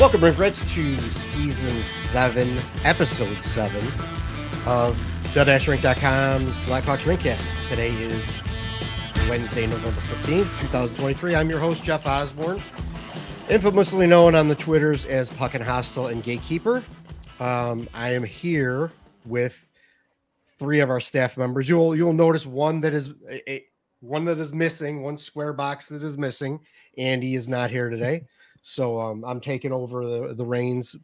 Welcome, Reds, to season seven, episode seven of the-rink.com's Blackhawks Rinkcast. Today is Wednesday, November 15th, 2023. I'm your host, Jeff Osborn, infamously known on the Twitters as Puckin Hostile and Gatekeeper. Um, I am here with three of our staff members. You'll you'll notice one that is a, a one that is missing, one square box that is missing. Andy is not here today. So um, I'm taking over the, the reins,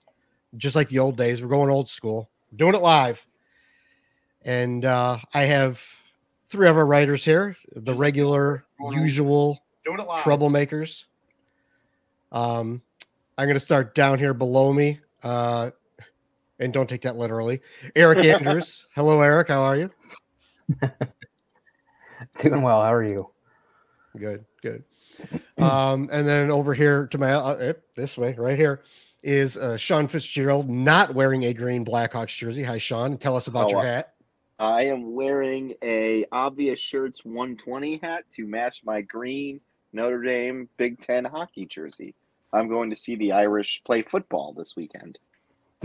just like the old days. We're going old school, We're doing it live. And uh, I have three of our writers here, the regular, usual doing it live. troublemakers. Um, I'm going to start down here below me. Uh, and don't take that literally. Eric Andrews. Hello, Eric. How are you? Doing well. How are you? Good, good. Um, and then over here to my uh, this way, right here, is uh, Sean Fitzgerald not wearing a green Blackhawks jersey. Hi, Sean. Tell us about Oh, your uh, hat. I am wearing a obvious shirts 120 hat to match my green Notre Dame Big Ten hockey jersey. I'm going to see the Irish play football this weekend.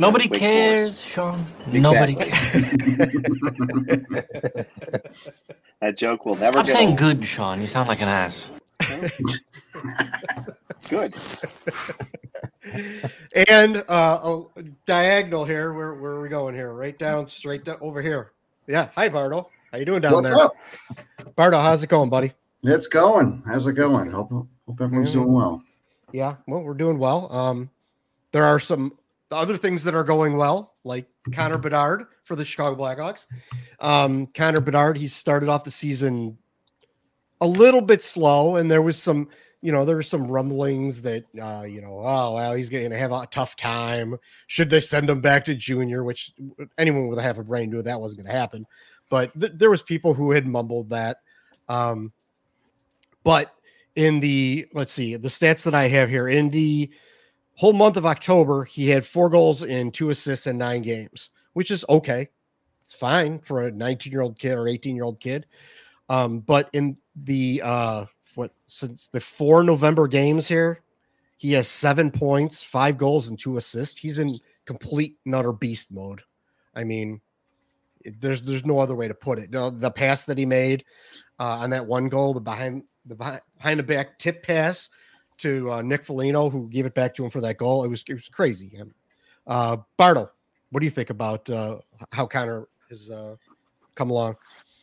Nobody Wake cares, Sean. Nobody cares. That joke will never Stop get saying old. good, Sean. You sound like an ass. Good. and uh, oh, diagonal here. Where, where are we going here? Right down, straight down, over here. Yeah. Hi, Bardo. How you doing down What's there? up? Bardo, how's it going, buddy? It's going. How's it going? Hope hope everyone's Yeah. doing well. Yeah, well, we're doing well. Um, there are some other things that are going well, like Connor Bedard for the Chicago Blackhawks. Um, Connor Bedard, he started off the season a little bit slow, and there was some, you know, there were some rumblings that, uh, you know, oh well, he's going to have a tough time. Should they send him back to junior? Which anyone with a half a brain knew that wasn't going to happen. But th- there was people who had mumbled that. Um, but in the let's see the stats that I have here in the whole month of October, he had four goals and two assists in nine games, which is okay. It's fine for a 19 year old kid or 18 year old kid. Um, but in the uh, what since the four November games here, he has seven points, five goals, and two assists. He's in complete and utter beast mode. I mean, there's there's no other way to put it. The pass that he made uh, on that one goal, the behind the behind, behind the back tip pass to uh, Nick Foligno, who gave it back to him for that goal. It was it was crazy. Uh, Bartle, what do you think about uh, how Connor has uh, come along?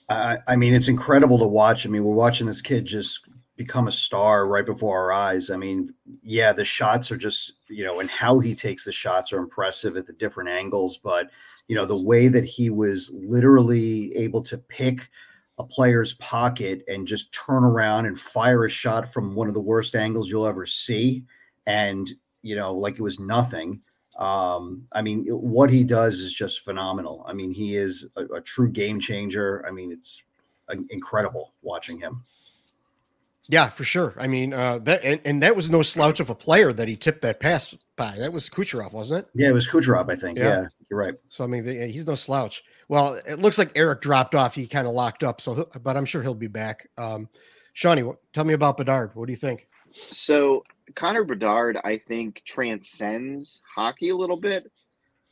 I, I mean, it's incredible to watch. I mean, we're watching this kid just become a star right before our eyes. I mean, yeah, the shots are just, you know, and how he takes the shots are impressive at the different angles, but you know, the way that he was literally able to pick a player's pocket and just turn around and fire a shot from one of the worst angles you'll ever see and you know like it was nothing um i mean what he does is just phenomenal i mean he is a, a true game changer i mean it's uh, incredible watching him Yeah, for sure. I mean, uh, that and, and that was no slouch of a player that he tipped that pass by. That was Kucherov, wasn't it? yeah it was kucherov i think Yeah. yeah, you're right So I mean, the, he's no slouch. Well, it looks like Eric dropped off. He kind of locked up. So, but I'm sure he'll be back. Um, Shawnee, what, tell me about Bedard. What do you think? So Connor Bedard, I think, transcends hockey a little bit.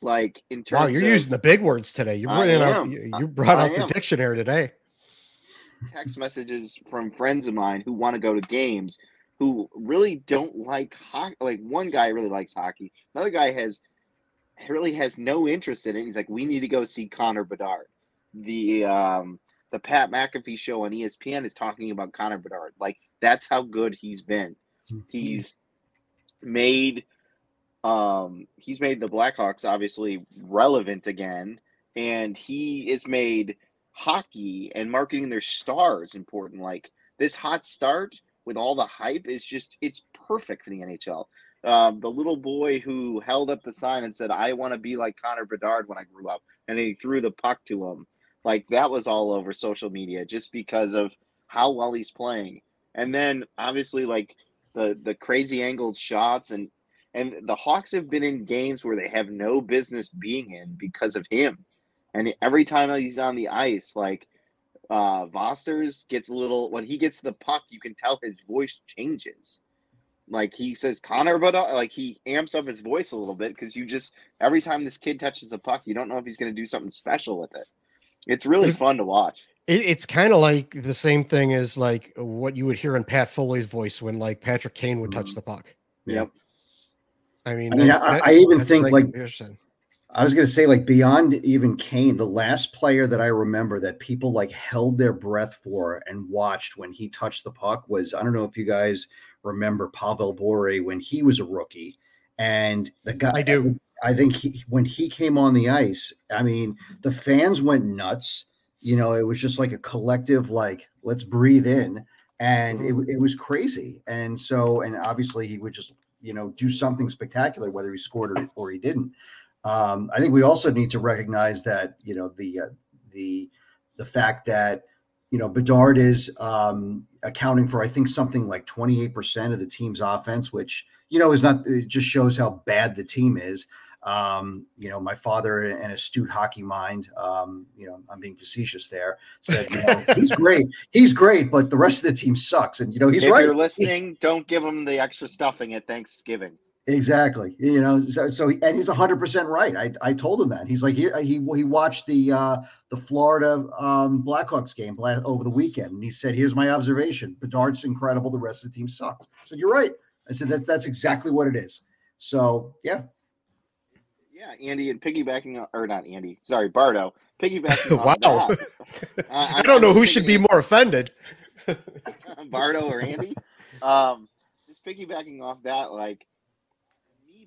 Like in terms Wow, you're of using the big words today. You out, you, you brought I out the dictionary today. text messages from friends of mine who want to go to games who really don't like hockey. Like one guy really likes hockey. Another guy has really has no interest in it. He's like, we need to go see Connor Bedard. The um the Pat McAfee show on ESPN is talking about Connor Bedard. Like that's how good he's been. He's made um he's made the Blackhawks obviously relevant again, and he is made hockey and marketing their stars important. Like this hot start with all the hype is just it's perfect for the NHL. Um, the little boy who held up the sign and said, "I want to be like Connor Bedard when I grew up," and he threw the puck to him. Like that was all over social media just because of how well he's playing. And then obviously like the the crazy angled shots and And the Hawks have been in games where they have no business being in because of him. And every time he's on the ice, like uh Vosters gets a little when he gets the puck, you can tell his voice changes. Like he says Connor, but uh, like he amps up his voice a little bit because you just every time this kid touches a puck, you don't know if he's going to do something special with it. It's really There's- fun to watch. It, it's kind of like the same thing as like what you would hear in Pat Foley's voice when like Patrick Kane would touch Mhm. the puck. Yeah. Yep. I mean, I mean, that- I- that- I even think, like- you're. I was going to say, like, beyond even Kane, the last player that I remember that people like held their breath for and watched when he touched the puck was I don't know if you guys remember Pavel Bure when he was a rookie. And the guy, I do. I think he, when he came on the ice, I mean, the fans went nuts. You know, it was just like a collective, like, let's breathe in. And it, it was crazy. And so, and obviously he would just, you know, do something spectacular, whether he scored or, or he didn't. Um, I think we also need to recognize that, you know, the, uh, the, the fact that, you know, Bedard is um, accounting for, I think, something like 28% of the team's offense, which, you know, is not, it just shows how bad the team is. Um, you know, my father, an astute hockey mind, um, you know, I'm being facetious there, said, you know, he's great. He's great, but the rest of the team sucks. And, you know, he's if right. you're listening, don't give him the extra stuffing at Thanksgiving. Exactly. You know, so, so he, and he's hundred percent right. I, I told him that he's like he he, he watched the uh, the Florida um, Blackhawks game over the weekend, and he said, "Here's my observation: Bedard's incredible. The rest of the team sucks." I said, "You're right." I said, "That's that's exactly what it is." So yeah, Yeah, Andy, and piggybacking on, or not Andy, sorry, Bardo, piggybacking on Wow. that. uh, I don't know who should be thinking- more offended. Bardo or Andy. Um, just piggybacking off that, like me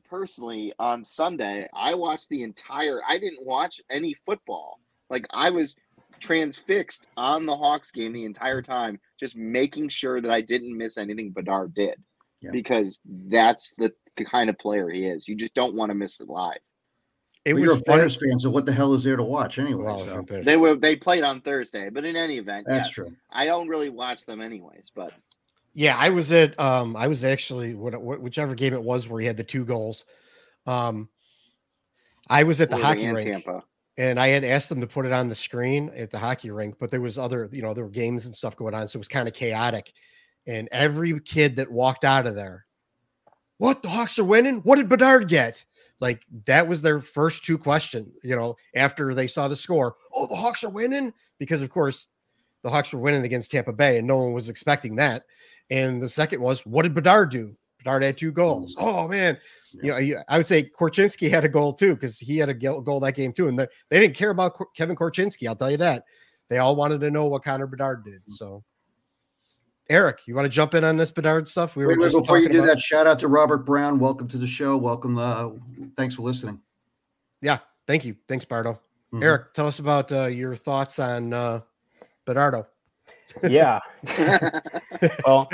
personally, on Sunday, I watched the entire. I didn't watch any football. Like I was transfixed on the Hawks game the entire time, just making sure that I didn't miss anything Bedard did, Yeah. because that's the, the kind of player he is. You just don't want to miss it live. It well, was you're a fun. Bears fan, so what the hell is there to watch anyway? Well, so They were they played on Thursday, but in any event, that's yes, true. I don't really watch them anyways. But Yeah, I was at um I was actually whichever game it was where he had the two goals. Um I was at the hockey rink Tampa. and I had asked them to put it on the screen at the hockey rink, but there was other, you know, there were games and stuff going on, so it was kind of chaotic. And every kid that walked out of there, what the Hawks are winning? What did Bedard get? Like that was their first two questions, you know, after they saw the score. Oh, the Hawks are winning because of course the Hawks were winning against Tampa Bay and no one was expecting that. And the second was, what did Bedard do? Bedard had two goals. Oh man, you know, I would say Korchinski had a goal too because he had a goal that game too, and they they didn't care about Kevin Korchinski. I'll tell you that. They all wanted to know what Connor Bedard did. So, Eric, you want to jump in on this Bedard stuff? We were wait, just before you do that, shout out to Robert Brown. Welcome to the show. Welcome. Uh, thanks for listening. Yeah, thank you. Thanks, Bardo. Mhm. Eric, tell us about uh, your thoughts on uh, Bedardo. Yeah. well,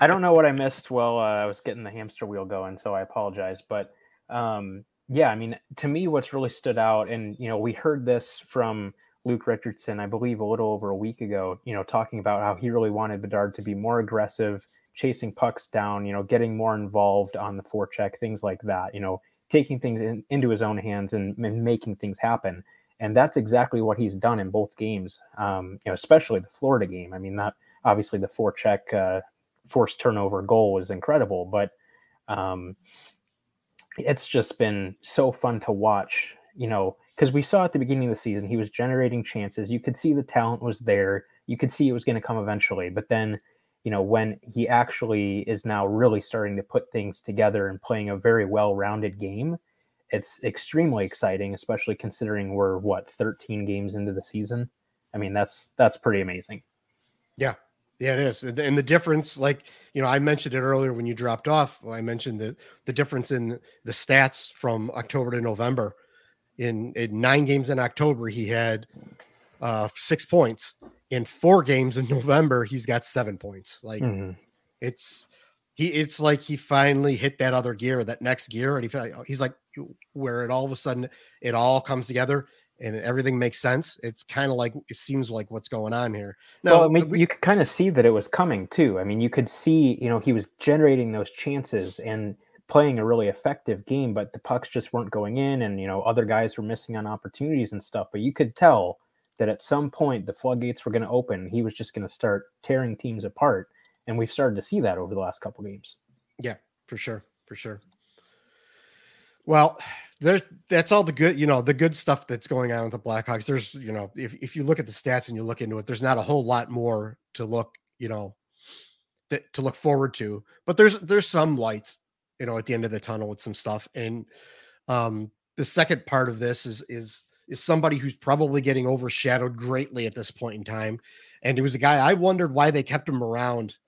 I don't know what I missed while uh, I was getting the hamster wheel going, so I apologize. But um, yeah, I mean, to me, what's really stood out, and you know, we heard this from Luke Richardson, I believe, a little over a week ago. You know, talking about how he really wanted Bedard to be more aggressive, chasing pucks down. You know, getting more involved on the forecheck, things like that. You know, taking things in, into his own hands and, and making things happen. And that's exactly what he's done in both games. Um, you know, especially the Florida game. I mean, that obviously the forecheck uh, forced turnover goal was incredible, but um, it's just been so fun to watch. You know, because we saw at the beginning of the season he was generating chances. You could see the talent was there. You could see it was going to come eventually, but then. You know, when he actually is now really starting to put things together and playing a very well rounded game, it's extremely exciting, especially considering we're what 13 games into the season. I mean, that's that's pretty amazing. Yeah, yeah, it is. And the difference, like, you know, I mentioned it earlier when you dropped off. I mentioned the the difference in the stats from October to November. In, in nine games in October, he had uh six points. In four games in November, he's got seven points. Like Mhm. it's he it's like he finally hit that other gear, that next gear, and he felt like, he's like where it all of a sudden it all comes together and everything makes sense. It's kind of like it seems like what's going on here. Now well, I mean, we- you could kind of see that it was coming too. I mean, you could see, you know, he was generating those chances, and playing a really effective game, but the pucks just weren't going in, and you know other guys were missing on opportunities and stuff. But you could tell that at some point the floodgates were going to open. He was just going to start tearing teams apart, and we've started to see that over the last couple games. Yeah, for sure, for sure. Well, there's that's all the good, you know, the good stuff that's going on with the Blackhawks. There's, you know, if if you look at the stats and you look into it, there's not a whole lot more to look, you know, that to look forward to. But there's there's some lights, you know, at the end of the tunnel with some stuff. And um the second part of this is is is somebody who's probably getting overshadowed greatly at this point in time. And it was a guy I wondered why they kept him around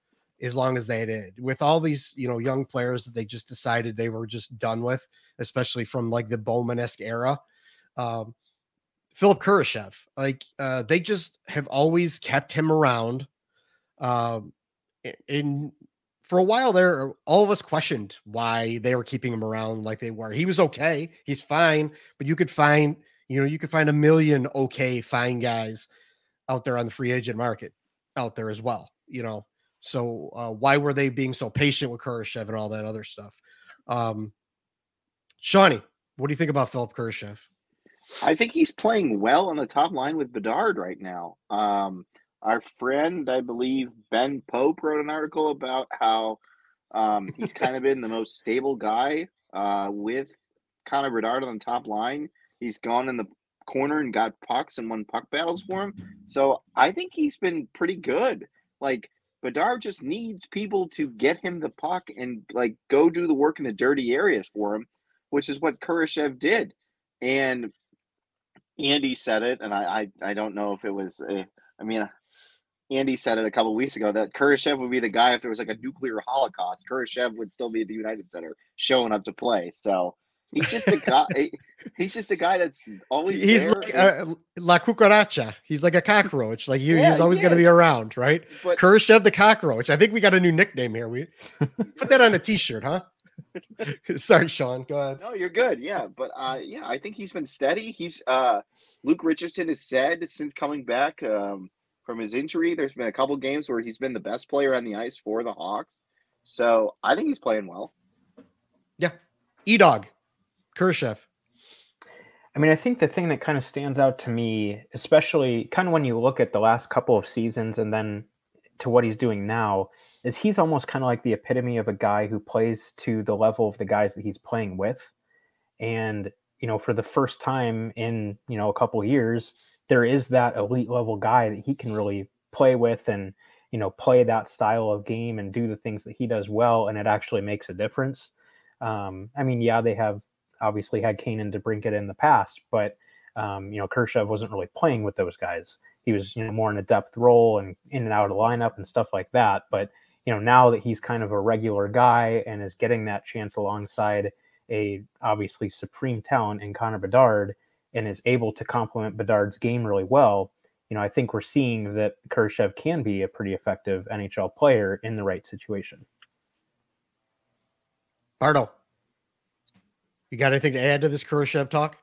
as long as they did with all these, you know, young players that they just decided they were just done with, especially from like the Bowman-esque era. Um, Philipp Kurashev, like uh, they just have always kept him around. Um, in for a while there, all of us questioned why they were keeping him around like they were. He was okay, he's fine, but you could find you know, you could find a million okay, fine guys out there on the free agent market out there as well, you know. So uh, why were they being so patient with Kurashev and all that other stuff? Um, Shawnee, what do you think about Philipp Kurashev? I think he's playing well on the top line with Bedard right now. Um, our friend, I believe Ben Pope, wrote an article about how um, he's kind of been the most stable guy uh, with Connor Bedard on the top line. He's gone in the corner and got pucks and won puck battles for him. So I think he's been pretty good. Like Bedard just needs people to get him the puck and like go do the work in the dirty areas for him, which is what Kurashev did. And Andy said it, and I I, I don't know if it was a, I mean Andy said it a couple weeks ago that Kurashev would be the guy if there was like a nuclear holocaust. Kurashev would still be at the United Center showing up to play. So He's just a guy. he's just a guy that's always. He's like a, la cucaracha. He's like a cockroach. Like you, yeah, he's always yeah. going to be around, right? But Kurashev the cockroach. I think we got a new nickname here. We put that on a T-shirt, huh? Sorry, Sean. Go ahead. No, you're good. Yeah, but uh, yeah, I think he's been steady. He's uh, Luke Richardson has said since coming back um, from his injury, there's been a couple games where he's been the best player on the ice for the Hawks. So I think he's playing well. Yeah, E Dog. Kurashev. I mean, I think the thing that kind of stands out to me, especially kind of when you look at the last couple of seasons and then to what he's doing now, is he's almost kind of like the epitome of a guy who plays to the level of the guys that he's playing with. And, you know, for the first time in, you know, a couple years, there is that elite level guy that he can really play with and, you know, play that style of game and do the things that he does well. And it actually makes a difference. Um, I mean, yeah, they have obviously had Kane and DeBrincat in the past, but um, you know, Kurashev wasn't really playing with those guys. He was, you know, more in a depth role and in and out of the lineup and stuff like that. But you know, now that he's kind of a regular guy and is getting that chance alongside a obviously supreme talent in Connor Bedard and is able to complement Bedard's game really well, you know, I think we're seeing that Kurashev can be a pretty effective NHL player in the right situation. Bardo. You got anything to add to this Kurashev talk?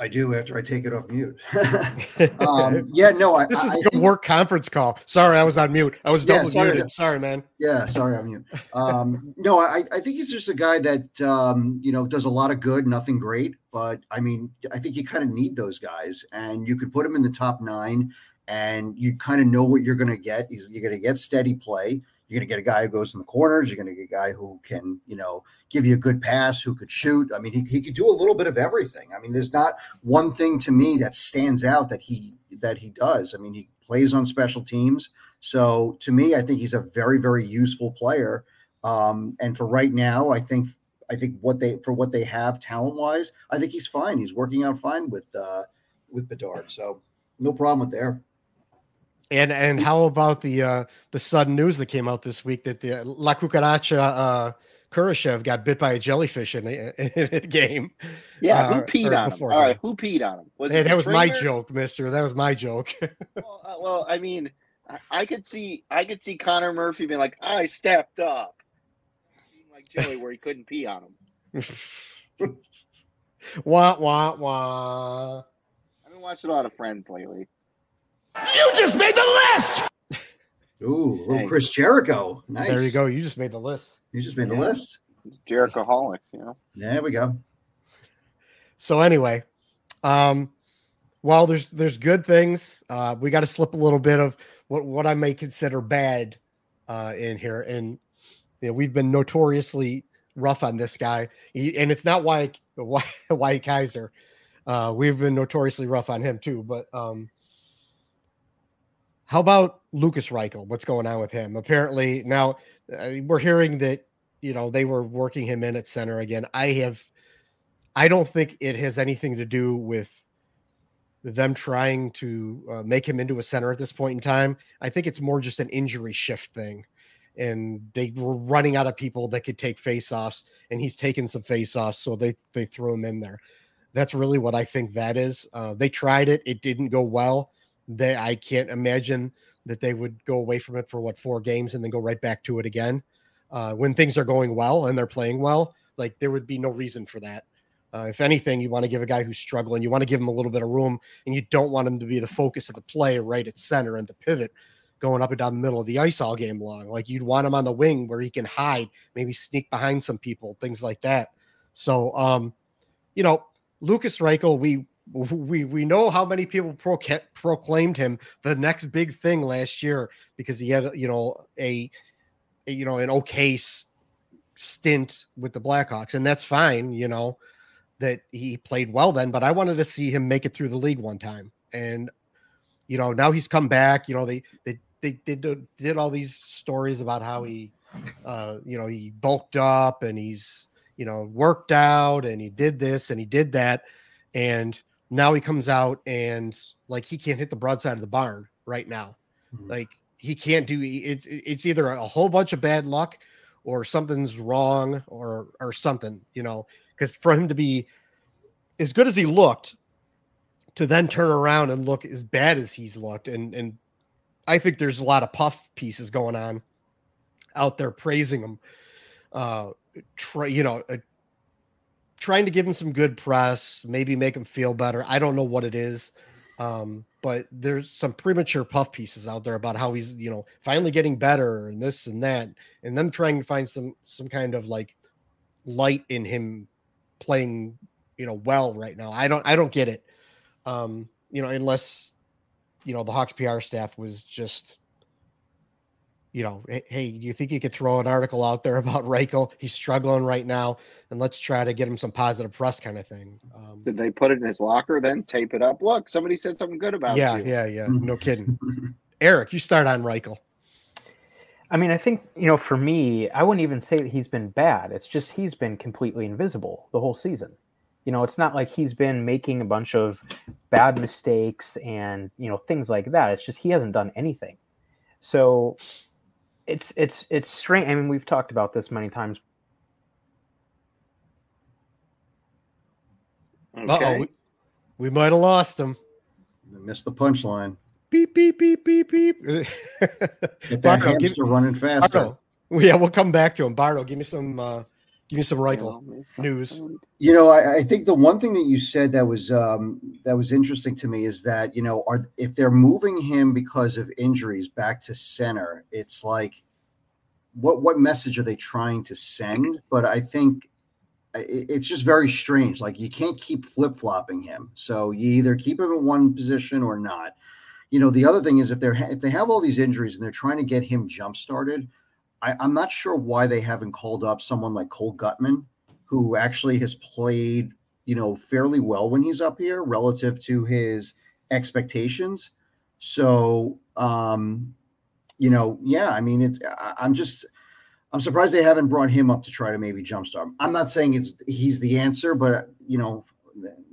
I do after I take it off mute. um, yeah, no, I, this is I, a work conference call. Sorry, I was on mute. I was double yeah, muted. Sorry, man. Yeah, sorry, I'm mute. Um, no, I, I think he's just a guy that um, you know does a lot of good, nothing great. But I mean, I think you kind of need those guys, and you could put him in the top nine, and you kind of know what you're going to get. He's, you're going to get steady play. You're going to get a guy who goes in the corners. You're going to get a guy who can, you know, give you a good pass, who could shoot. I mean, he, he could do a little bit of everything. I mean, there's not one thing to me that stands out that he that he does. I mean, he plays on special teams. So to me, I think he's a very very useful player. Um, and for right now, I think I think what they for what they have talent wise, I think he's fine. He's working out fine with uh, with Bedard. So no problem with there. And and how about the uh, the sudden news that came out this week that the La Cucaracha uh, Kurashev got bit by a jellyfish in the, in game? Yeah, who uh, peed on him? All right, who peed on him? Was hey, that was my joke, Mister. That was my joke. well, uh, well, I mean, I could see I could see Connor Murphy being like, "I stepped up," like Joey, where he couldn't pee on him. wah wah wah. I've been watching a lot of Friends lately. You just made the list. Ooh, little Chris Jericho. Nice. There you go. You just made the list. You just made yeah. the list. Jericho Holics, you know. There we go. So anyway, um, while there's there's good things, uh, we got to slip a little bit of what what I may consider bad uh, in here, and you know we've been notoriously rough on this guy, he, and it's not why why why Kaiser. Uh, we've been notoriously rough on him too, but um, how about Lukas Reichel? What's going on with him? Apparently now uh, we're hearing that you know they were working him in at center again. I have, I don't think it has anything to do with them trying to uh, make him into a center at this point in time. I think it's more just an injury shift thing. And they were running out of people that could take face-offs, and he's taken some face-offs, so they they threw him in there. That's really what I think that is. Uh, they tried it; it didn't go well. They I can't imagine that they would go away from it for what four games and then go right back to it again. Uh, when things are going well and they're playing well, like there would be no reason for that. Uh, if anything, you want to give a guy who's struggling, you want to give him a little bit of room, and you don't want him to be the focus of the play right at center and the pivot going up and down the middle of the ice all game long. Like you'd want him on the wing where he can hide, maybe sneak behind some people, things like that. So, um, you know, Lukas Reichel, we we we know how many people pro- proclaimed him the next big thing last year because he had you know a, a you know an okay stint with the Blackhawks, and that's fine. You know that he played well then, but I wanted to see him make it through the league one time. And you know, now he's come back. You know, they they they did did all these stories about how he uh you know, he bulked up and he's you know, worked out and he did this and he did that and now he comes out and like he can't hit the broadside of the barn right now. Mm-hmm. Like he can't do it's it's either a whole bunch of bad luck or something's wrong or or something, you know, because for him to be as good as he looked to then turn around and look as bad as he's looked and and I think there's a lot of puff pieces going on out there praising him uh try you know uh, trying to give him some good press maybe make him feel better I don't know what it is um but there's some premature puff pieces out there about how he's you know finally getting better and this and that and them trying to find some some kind of like light in him playing, you know, well right now. I don't I don't get it. Um, you know, unless you know the Hawks PR staff was just you know, hey, do you think you could throw an article out there about Reichel? He's struggling right now, and let's try to get him some positive press, kind of thing. Um, Did they put it in his locker, then tape it up? Look, somebody said something good about yeah, you. Yeah, yeah, yeah. No kidding. Eric, you start on Reichel. I mean, I think, you know, for me, I wouldn't even say that he's been bad. It's just he's been completely invisible the whole season. You know, it's not like he's been making a bunch of bad mistakes and, you know, things like that. It's just he hasn't done anything. So it's it's it's strange. I mean, we've talked about this many times. Okay. Uh-oh, we, we might have lost him. missed the punchline beep beep beep beep beep. Get that Bardo, hamster give, running faster. Bardo. Yeah, we'll come back to him. Bardo, give me some uh give me some Reichel news. You know, I, I, think the one thing that you said that was um that was interesting to me is that, you know, are if they're moving him because of injuries back to center, it's like what what message are they trying to send? But I think it's just very strange. Like you can't keep flip flopping him. So you either keep him in one position or not you know, the other thing is if they're if they have all these injuries and they're trying to get him jump started, I, am not sure why they haven't called up someone like Cole Guttman, who actually has played, you know, fairly well when he's up here relative to his expectations. So, um, you know, yeah, I mean, it's I, I'm just I'm surprised they haven't brought him up to try to maybe jumpstart. Him. I'm not saying it's he's the answer, but you know,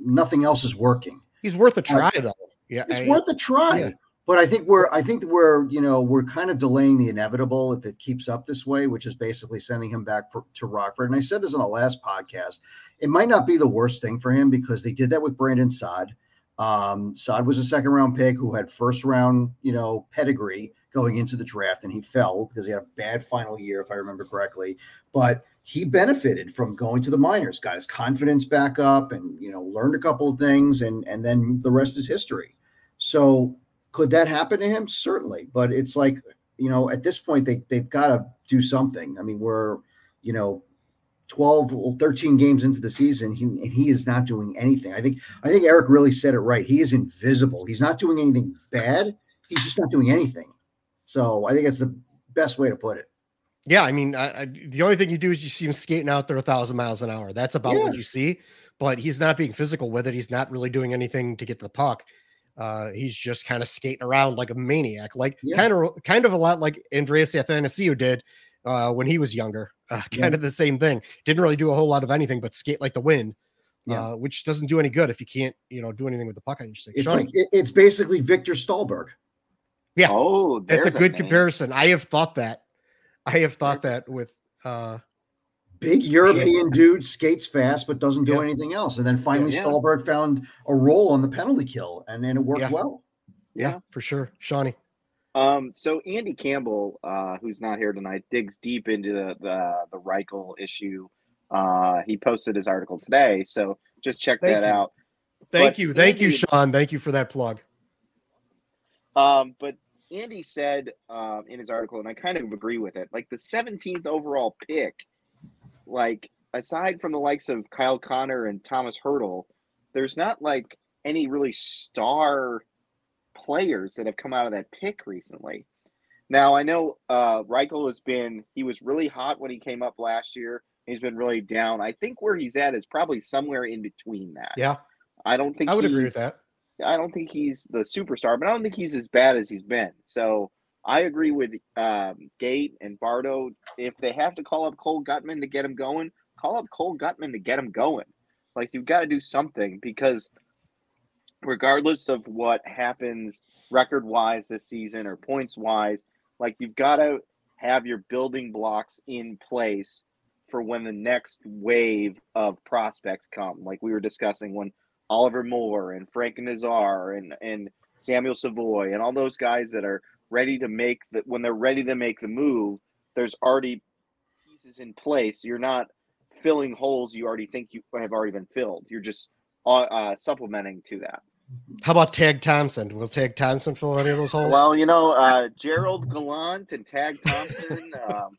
nothing else is working. He's worth a try, uh, though. Yeah, it's I, worth a try. Yeah. But I think we're I think we're you know we're kind of delaying the inevitable if it keeps up this way, which is basically sending him back for, to Rockford. And I said this on the last podcast. It might not be the worst thing for him because they did that with Brandon Saad. Um, Saad was a second round pick who had first round you know pedigree going into the draft, and he fell because he had a bad final year, if I remember correctly. But he benefited from going to the minors, got his confidence back up, and you know learned a couple of things, and and then the rest is history. So could that happen to him? Certainly, but it's like you know at this point they they've got to do something. I mean we're you know 12 or 13 games into the season he, and he is not doing anything i think i think eric really said it right he is invisible he's not doing anything bad he's just not doing anything so i think that's the best way to put it Yeah, I mean, I, I, the only thing you do is you see him skating out there a thousand miles an hour. That's about what you see. But he's not being physical with it. He's not really doing anything to get the puck. Uh, he's just kind of skating around like a maniac, like Yeah. kind of, kind of a lot like Andreas Athanasiou did uh, when he was younger. Uh, Yeah. kind of the same thing. Didn't really do a whole lot of anything but skate like the wind, Yeah. uh, which doesn't do any good if you can't, you know, do anything with the puck on your stick. it's Sean, like it- it's basically Viktor Stalberg. Yeah. Oh, that's a good name. comparison. I have thought that. I have thought There's that with. uh big European dude skates fast but doesn't do Yeah. anything else. And then finally Yeah. Stalberg found a role on the penalty kill and then it worked Yeah. well. Yeah, for sure. Shawnee. Um, so Andy Campbell, uh, who's not here tonight, digs deep into the the, the Reichel issue. Uh, he posted his article today, so just check Thank that you. out. Thank But you. Thank you, Sean. Thank you for that plug. Um, but Andy said um, in his article, and I kind of agree with it, like the 17th overall pick, like aside from the likes of Kyle Connor and Tomas Hertl, there's not like any really star players that have come out of that pick recently. Now I know uh Reichel has been he was really hot when he came up last year. He's been really down. I think where he's at is probably somewhere in between that. Yeah, I don't think I would agree with that. I don't think he's the superstar, but I don't think he's as bad as he's been. So I agree with um, Gate and Bardo. If they have to call up Cole Guttman to get him going, call up Cole Guttman to get him going. Like you've got to do something because regardless of what happens record wise this season or points wise, like you've got to have your building blocks in place for when the next wave of prospects come. Like we were discussing when Oliver Moore and Frank Nazar and and Samuel Savoie and all those guys that are ready to make the when they're ready to make the move, there's already pieces in place. You're not filling holes you already think you have already been filled. You're just uh, uh, supplementing to that. How about Tage Thompson? Will Tage Thompson fill any of those holes? Well, you know, uh, Gerard Gallant and Tage Thompson, um,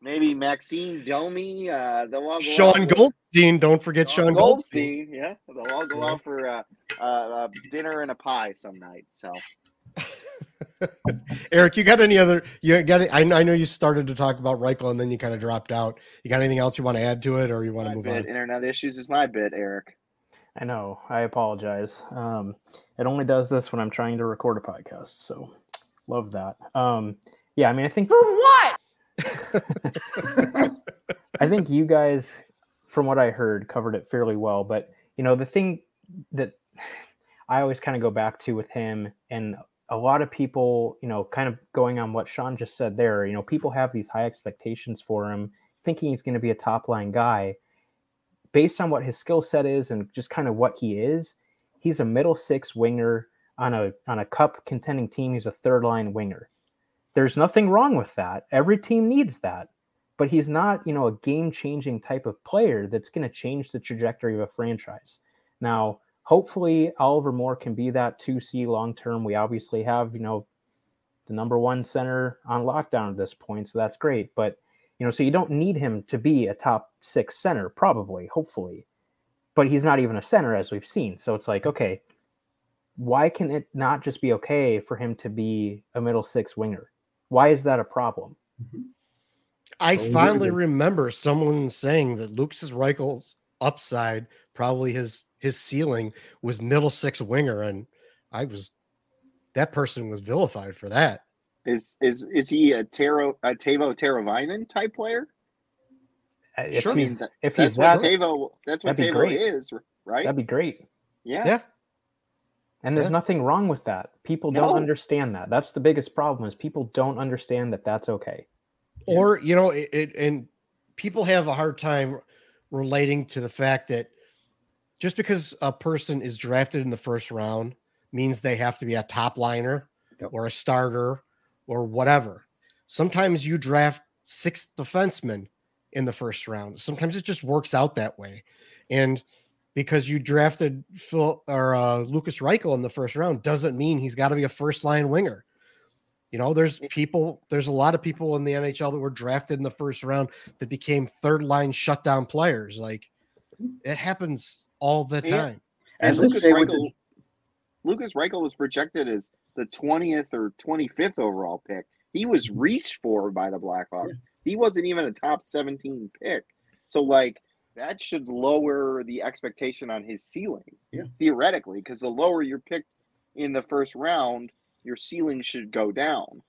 maybe Maxine Domi. Uh, they'll all go Sean out with- Goldstein. Don't forget Sean, Goldstein. Yeah, they'll all go out for uh, uh, uh, dinner and a pie some night. So Eric, you got any other? You got? I know, I know you started to talk about Reichel and then you kind of dropped out. You got anything else you want to add to it, or you want to move bit, on? internet issues is my bit, Eric. I know. I apologize. Um, it only does this when I'm trying to record a podcast. So love that. Um, yeah, I mean, I think For what? I think you guys, from what I heard, covered it fairly well. But you know, the thing that I always kind of go back to with him, and a lot of people, you know, kind of going on what Sean just said there. You know, people have these high expectations for him, thinking he's going to be a top line guy. Based on what his skill set is and just kind of what he is, he's a middle six winger on a on a cup contending team. He's a third line winger. There's nothing wrong with that. Every team needs that but he's not, you know, a game-changing type of player that's going to change the trajectory of a franchise. Now, hopefully, Oliver Moore can be that 2C long term. We obviously have, you know, the number one center on lockdown at this point, so that's great. But you know, so you don't need him to be a top six center, probably, hopefully. But he's not even a center, as we've seen. So it's like, okay, why can it not just be okay for him to be a middle six winger? Why is that a problem? I finally remember someone saying that Lukas Reichel's upside, probably his his ceiling, was middle six winger, and I was that person was vilified for that. Is is is he a Taro a Teuvo Teravainen type player? Uh, If Sure. he's, That- if That's he's what that, Tavo. That's what Tavo great. is, right? that'd be great. yeah. Yeah, And there's Yeah. nothing wrong with that. People don't understand that. That's the biggest problem is people don't understand that that's okay. or you know, it, it and people have a hard time relating to the fact that just because a person is drafted in the first round means they have to be a top liner Yep. or a starter or whatever. Sometimes you draft six defensemen in the first round. Sometimes it just works out that way. And because you drafted Phil or uh, Lukas Reichel in the first round doesn't mean he's got to be a first line winger. You know, there's people, there's a lot of people in the NHL that were drafted in the first round that became third line shutdown players. Like it happens all the Yeah. time. As And I say with the Lukas Reichel was projected as the 20th or 25th overall pick. He was mm-hmm. reached for by the Blackhawks. He wasn't even a top 17 pick. So, like, that should lower the expectation on his ceiling, Yeah. theoretically, because the lower you're picked in the first round, your ceiling should go down.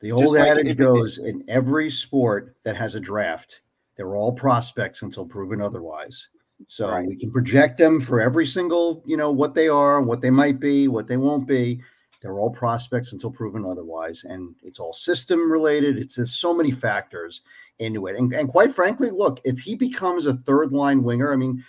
The Just old like adage if it- goes in every sport that has a draft, they're all prospects until proven otherwise. So Right. we can project them for every single, you know, what they are, what they might be, what they won't be. They're all prospects until proven otherwise. And it's all system related. It's there's so many factors into it. And, and quite frankly, look, if he becomes a third line winger, I mean,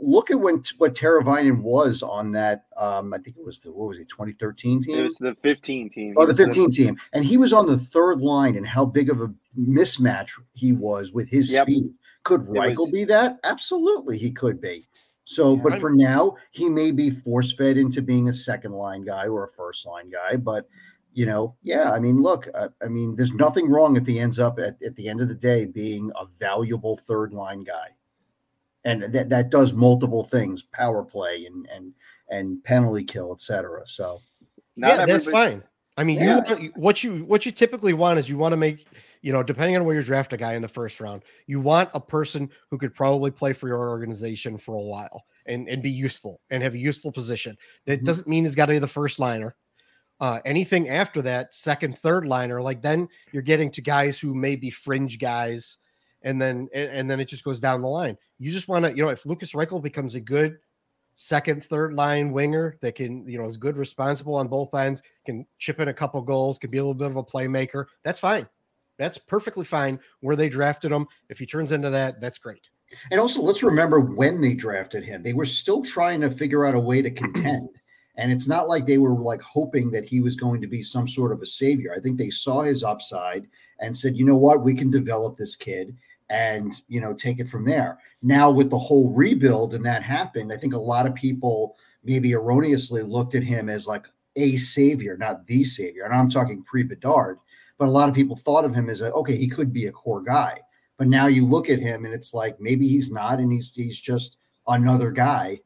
look at when what Teravainen was on that. Um, I think it was the what was it, 2013 team? It was the 15 team. Oh, the was 15 team. And he was on the third line and how big of a mismatch he was with his Yep. speed. Could Reichel was- be that? Absolutely, he could be. So, Yeah. but for now, he may be force fed into being a second line guy or a first line guy. But, you know, yeah, I mean, look, I, I mean, there's nothing wrong if he ends up at, at the end of the day being a valuable third line guy. And that, that does multiple things power play and, and, and penalty kill, etc. So, Not yeah, that's fine. I mean, Yeah. you want, what you what you typically want is you want to make you know depending on where you draft a guy in the first round, you want a person who could probably play for your organization for a while and and be useful and have a useful position. That Mhm. doesn't mean he's got to be the first liner. Uh, anything after that, second, third liner, like then you're getting to guys who may be fringe guys, and then and, then it just goes down the line. You just want to, you know, if Lukas Reichel becomes a good second, third line winger that can, you know, is good, responsible on both ends, can chip in a couple goals, can be a little bit of a playmaker. That's fine. That's perfectly fine where they drafted him. If he turns into that, that's great. And also, let's remember when they drafted him, they were still trying to figure out a way to contend. And it's not like they were like hoping that he was going to be some sort of a savior. I think they saw his upside and said, you know what, we can develop this kid and, you know, take it from there. Now, with the whole rebuild and that happened, I think a lot of people maybe erroneously looked at him as like a savior, not the savior. And I'm talking pre Bedard, but a lot of people thought of him as a, okay, he could be a core guy. But now you look at him and it's like maybe he's not, and he's he's just another guy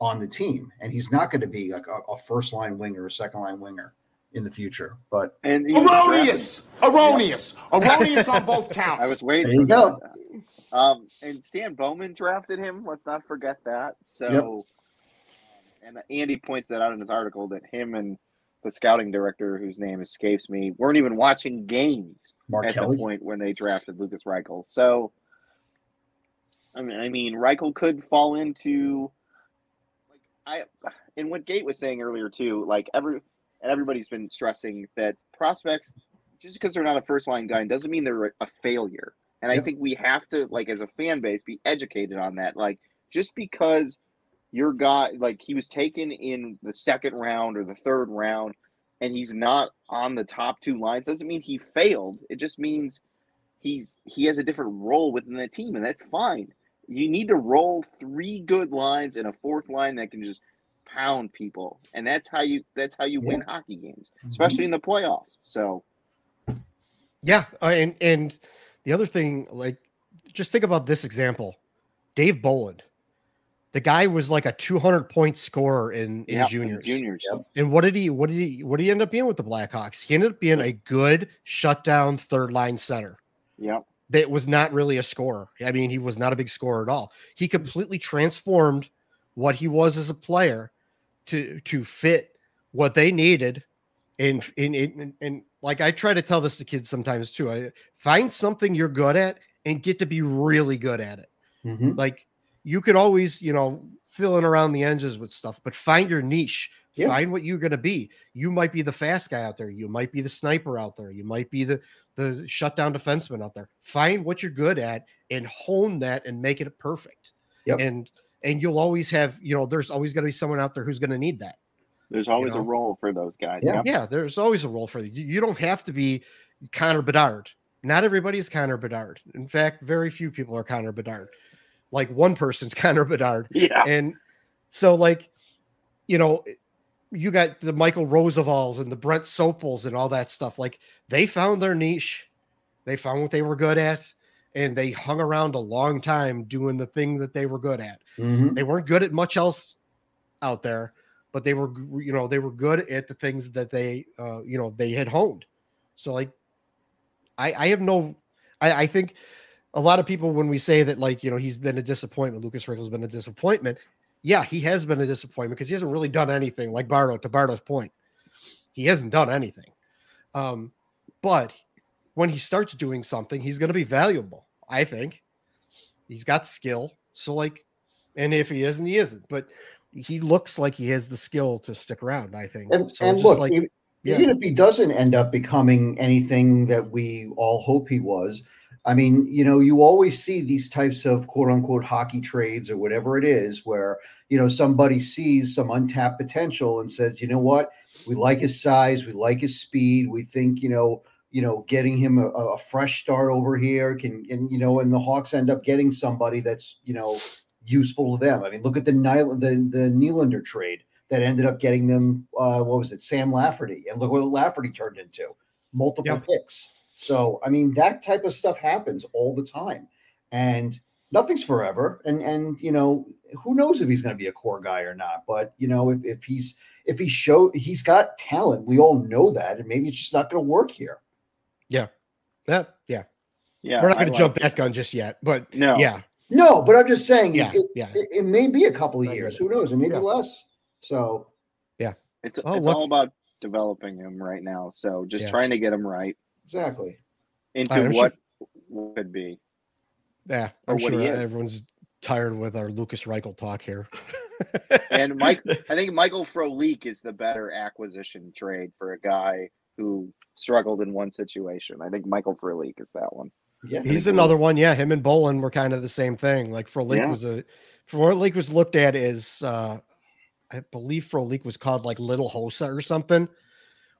on the team, and he's not going to be like a, a first line winger or second line winger in the future. But And he Erroneous. Erroneous. Erroneous on both counts. I was waiting. There you for go. Um, and Stan Bowman drafted him. Let's not forget that. So, um, and Andy points that out in his article that him and the scouting director, whose name escapes me, weren't even watching games Mark at Kelly, the point when they drafted Lukas Reichel. So, I mean, I mean, Reichel could fall into like I and what Gate was saying earlier too. Like every and everybody's been stressing that prospects just because they're not a first line guy doesn't mean they're a failure. And I think we have to like as a fan base be educated on that. Like just because your guy like he was taken in the second round or the third round and he's not on the top two lines doesn't mean he failed. It just means he's he has a different role within the team and that's fine. You need to roll three good lines and a fourth line that can just pound people. And that's how you that's how you win hockey games, especially in the playoffs. So Yeah, uh, and and the other thing, like, just think about this example: Dave Bolland. The guy was like a 200 point scorer in in yeah, juniors. juniors. And what did he? What did he? What did he end up being with the Blackhawks? He ended up being a good shutdown third line center. Yep. That was not really a scorer. I mean, he was not a big scorer at all. He completely transformed what he was as a player to to fit what they needed. And in in and like I try to tell this to kids sometimes too. I find something you're good at and get to be really good at it. Mhm. Like you could always, you know, fill in around the edges with stuff, but find your niche. Yeah. Find what you're going to be. You might be the fast guy out there. You might be the sniper out there. You might be the the shutdown defenseman out there. Find what you're good at and hone that and make it perfect. Yep. And and you'll always have, you know, there's always going to be someone out there who's going to need that. There's always know? a role for those guys. Yeah. Yeah, there's always a role for you. You don't have to be Connor Bedard. Not everybody's Connor Bedard. In fact, very few people are Connor Bedard. Like one person's Connor Bedard. Yeah. And so, like, you know, you got the Michal Rozsivals and the Brent Sopels and all that stuff. Like they found their niche, they found what they were good at, and they hung around a long time doing the thing that they were good at. Mhm. They weren't good at much else out there, but they were, you know, they were good at the things that they, uh, you know, they had honed. So like, I, I have no, I, I think a lot of people when we say that like, you know, he's been a disappointment, Lukas Reichel's been a disappointment. Yeah, he has been a disappointment because he hasn't really done anything. Like Bardo, to Bardo's point, he hasn't done anything. Um, but when he starts doing something, he's going to be valuable. I think he's got skill. So like, and if he isn't, he isn't. But he looks like he has the skill to stick around. I think. And, so and look, like, even, yeah. even if he doesn't end up becoming anything that we all hope he was, I mean, you know, you always see these types of quote unquote hockey trades or whatever it is where, you know, somebody sees some untapped potential and says, you know what, we like his size, we like his speed, we think, you know, you know, getting him a, a fresh start over here can, and you know, and the Hawks end up getting somebody that's, you know, useful to them. I mean, look at the Nyl- the the Nylander trade that ended up getting them. Uh, what was it, Sam Lafferty? And look what Lafferty turned into multiple picks. So I mean, that type of stuff happens all the time, and nothing's forever. And and you know, who knows if he's going to be a core guy or not? But you know, if if he's if he show he's got talent, we all know that, and maybe it's just not going to work here. Yeah, yeah. Yeah, We're not going to jump that gun just yet, but No, yeah, No, but I'm just saying, yeah, it, yeah. it, it may be a couple of years. Who knows? It may Yeah. be less. So yeah. it's Oh, it's look- all about developing him right now. So just Yeah. trying to get him right exactly. into I'm what could be. Yeah, I'm what sure everyone's tired with our Lukas Reichel talk here. And Mike, I think Michael Frolik is the better acquisition trade for a guy who struggled in one situation. I think Michael Frolik is that one. Yeah. he's another one. Yeah, him and Bolin were kind of the same thing. Like Frolik Yeah. was a Frolik was looked at as uh I believe Frolik was called like Little Hossa or something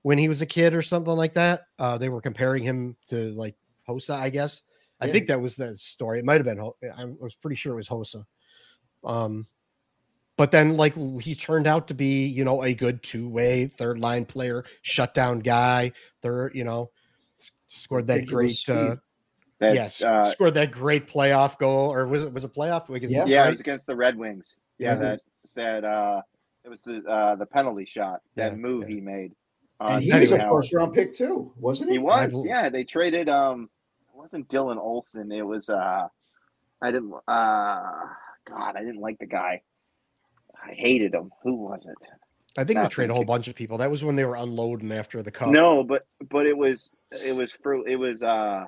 when he was a kid or something like that. Uh they were comparing him to like Hossa, I guess. I think that was the story. It might have been I was pretty sure it was Hossa. Um but then like he turned out to be, you know, a good two-way third line player, shutdown guy, third, you know, scored that great uh speed. That, yes, uh, scored that great playoff goal, or was it was a playoff? Against Yeah. us, yeah, it was against the Red Wings. Yeah, Mhm. that that uh, it was the uh, the penalty shot. That Yeah, move yeah. he made. And he was a first round pick too, wasn't he? He was, bel- yeah. They traded. Um, it wasn't Dylan Olsen. It was. Uh, I didn't. Uh, God, I didn't like the guy. I hated him. Who was it? I think they Not traded a whole bunch of people. That was when they were unloading after the cup. No, but but it was it was for it was. uh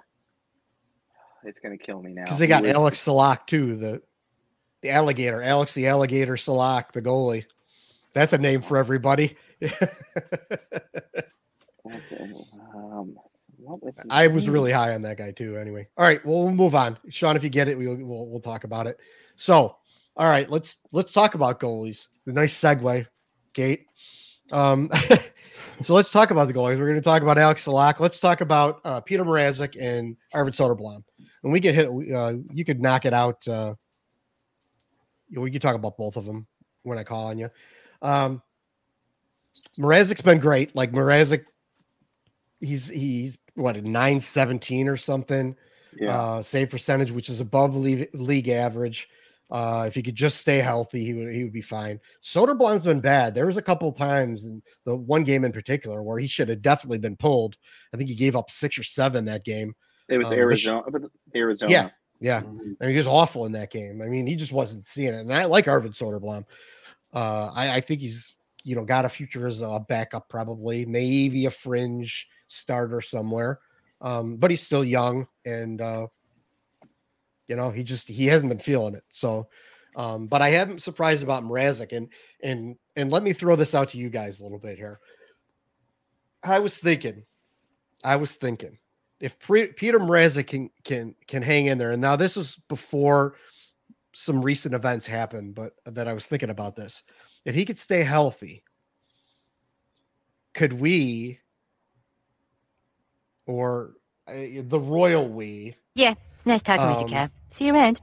It's gonna kill me now because they got was- Alex Salak too, the the alligator, Alex the alligator Salak, the goalie. That's a name for everybody. Um, what was I was name? really high on that guy too. Anyway, all right, well we'll move on. Sean, if you get it, we'll we'll, we'll talk about it. So, all right, let's let's talk about goalies. A nice segue, Gate. Um, so let's talk about the goalies. We're going to talk about Alex Salak. Let's talk about uh, Petr Mrazek and Arvid Soderblom. And we could hit. Uh, you could knock it out. Uh, we could talk about both of them when I call on you. Um, Mrazek's been great. Like Mrazek, he's he's what a nine seventeen or something Yeah, uh, save percentage, which is above league, league average. Uh, if he could just stay healthy, he would he would be fine. Soderblom's been bad. There was a couple of times, in the one game in particular, where he should have definitely been pulled. I think he gave up six or seven that game. it was um, sh- Arizona. Arizona. Yeah, yeah. Mhm. I mean, he was awful in that game. I mean, he just wasn't seeing it. And I like Arvid Soderblom. Uh, I, I think he's you know got a future as a backup, probably maybe a fringe starter somewhere. Um, but he's still young, and uh, you know he just he hasn't been feeling it. So, um, but I am surprised about Mrazek, and and and let me throw this out to you guys a little bit here. I was thinking, I was thinking if Pre- Petr Mrazek can can can hang in there, and now this is before some recent events happened, but that I was thinking about this. If he could stay healthy, could we, or uh, the royal we, Nice talking with Um, you, Kev. See you around.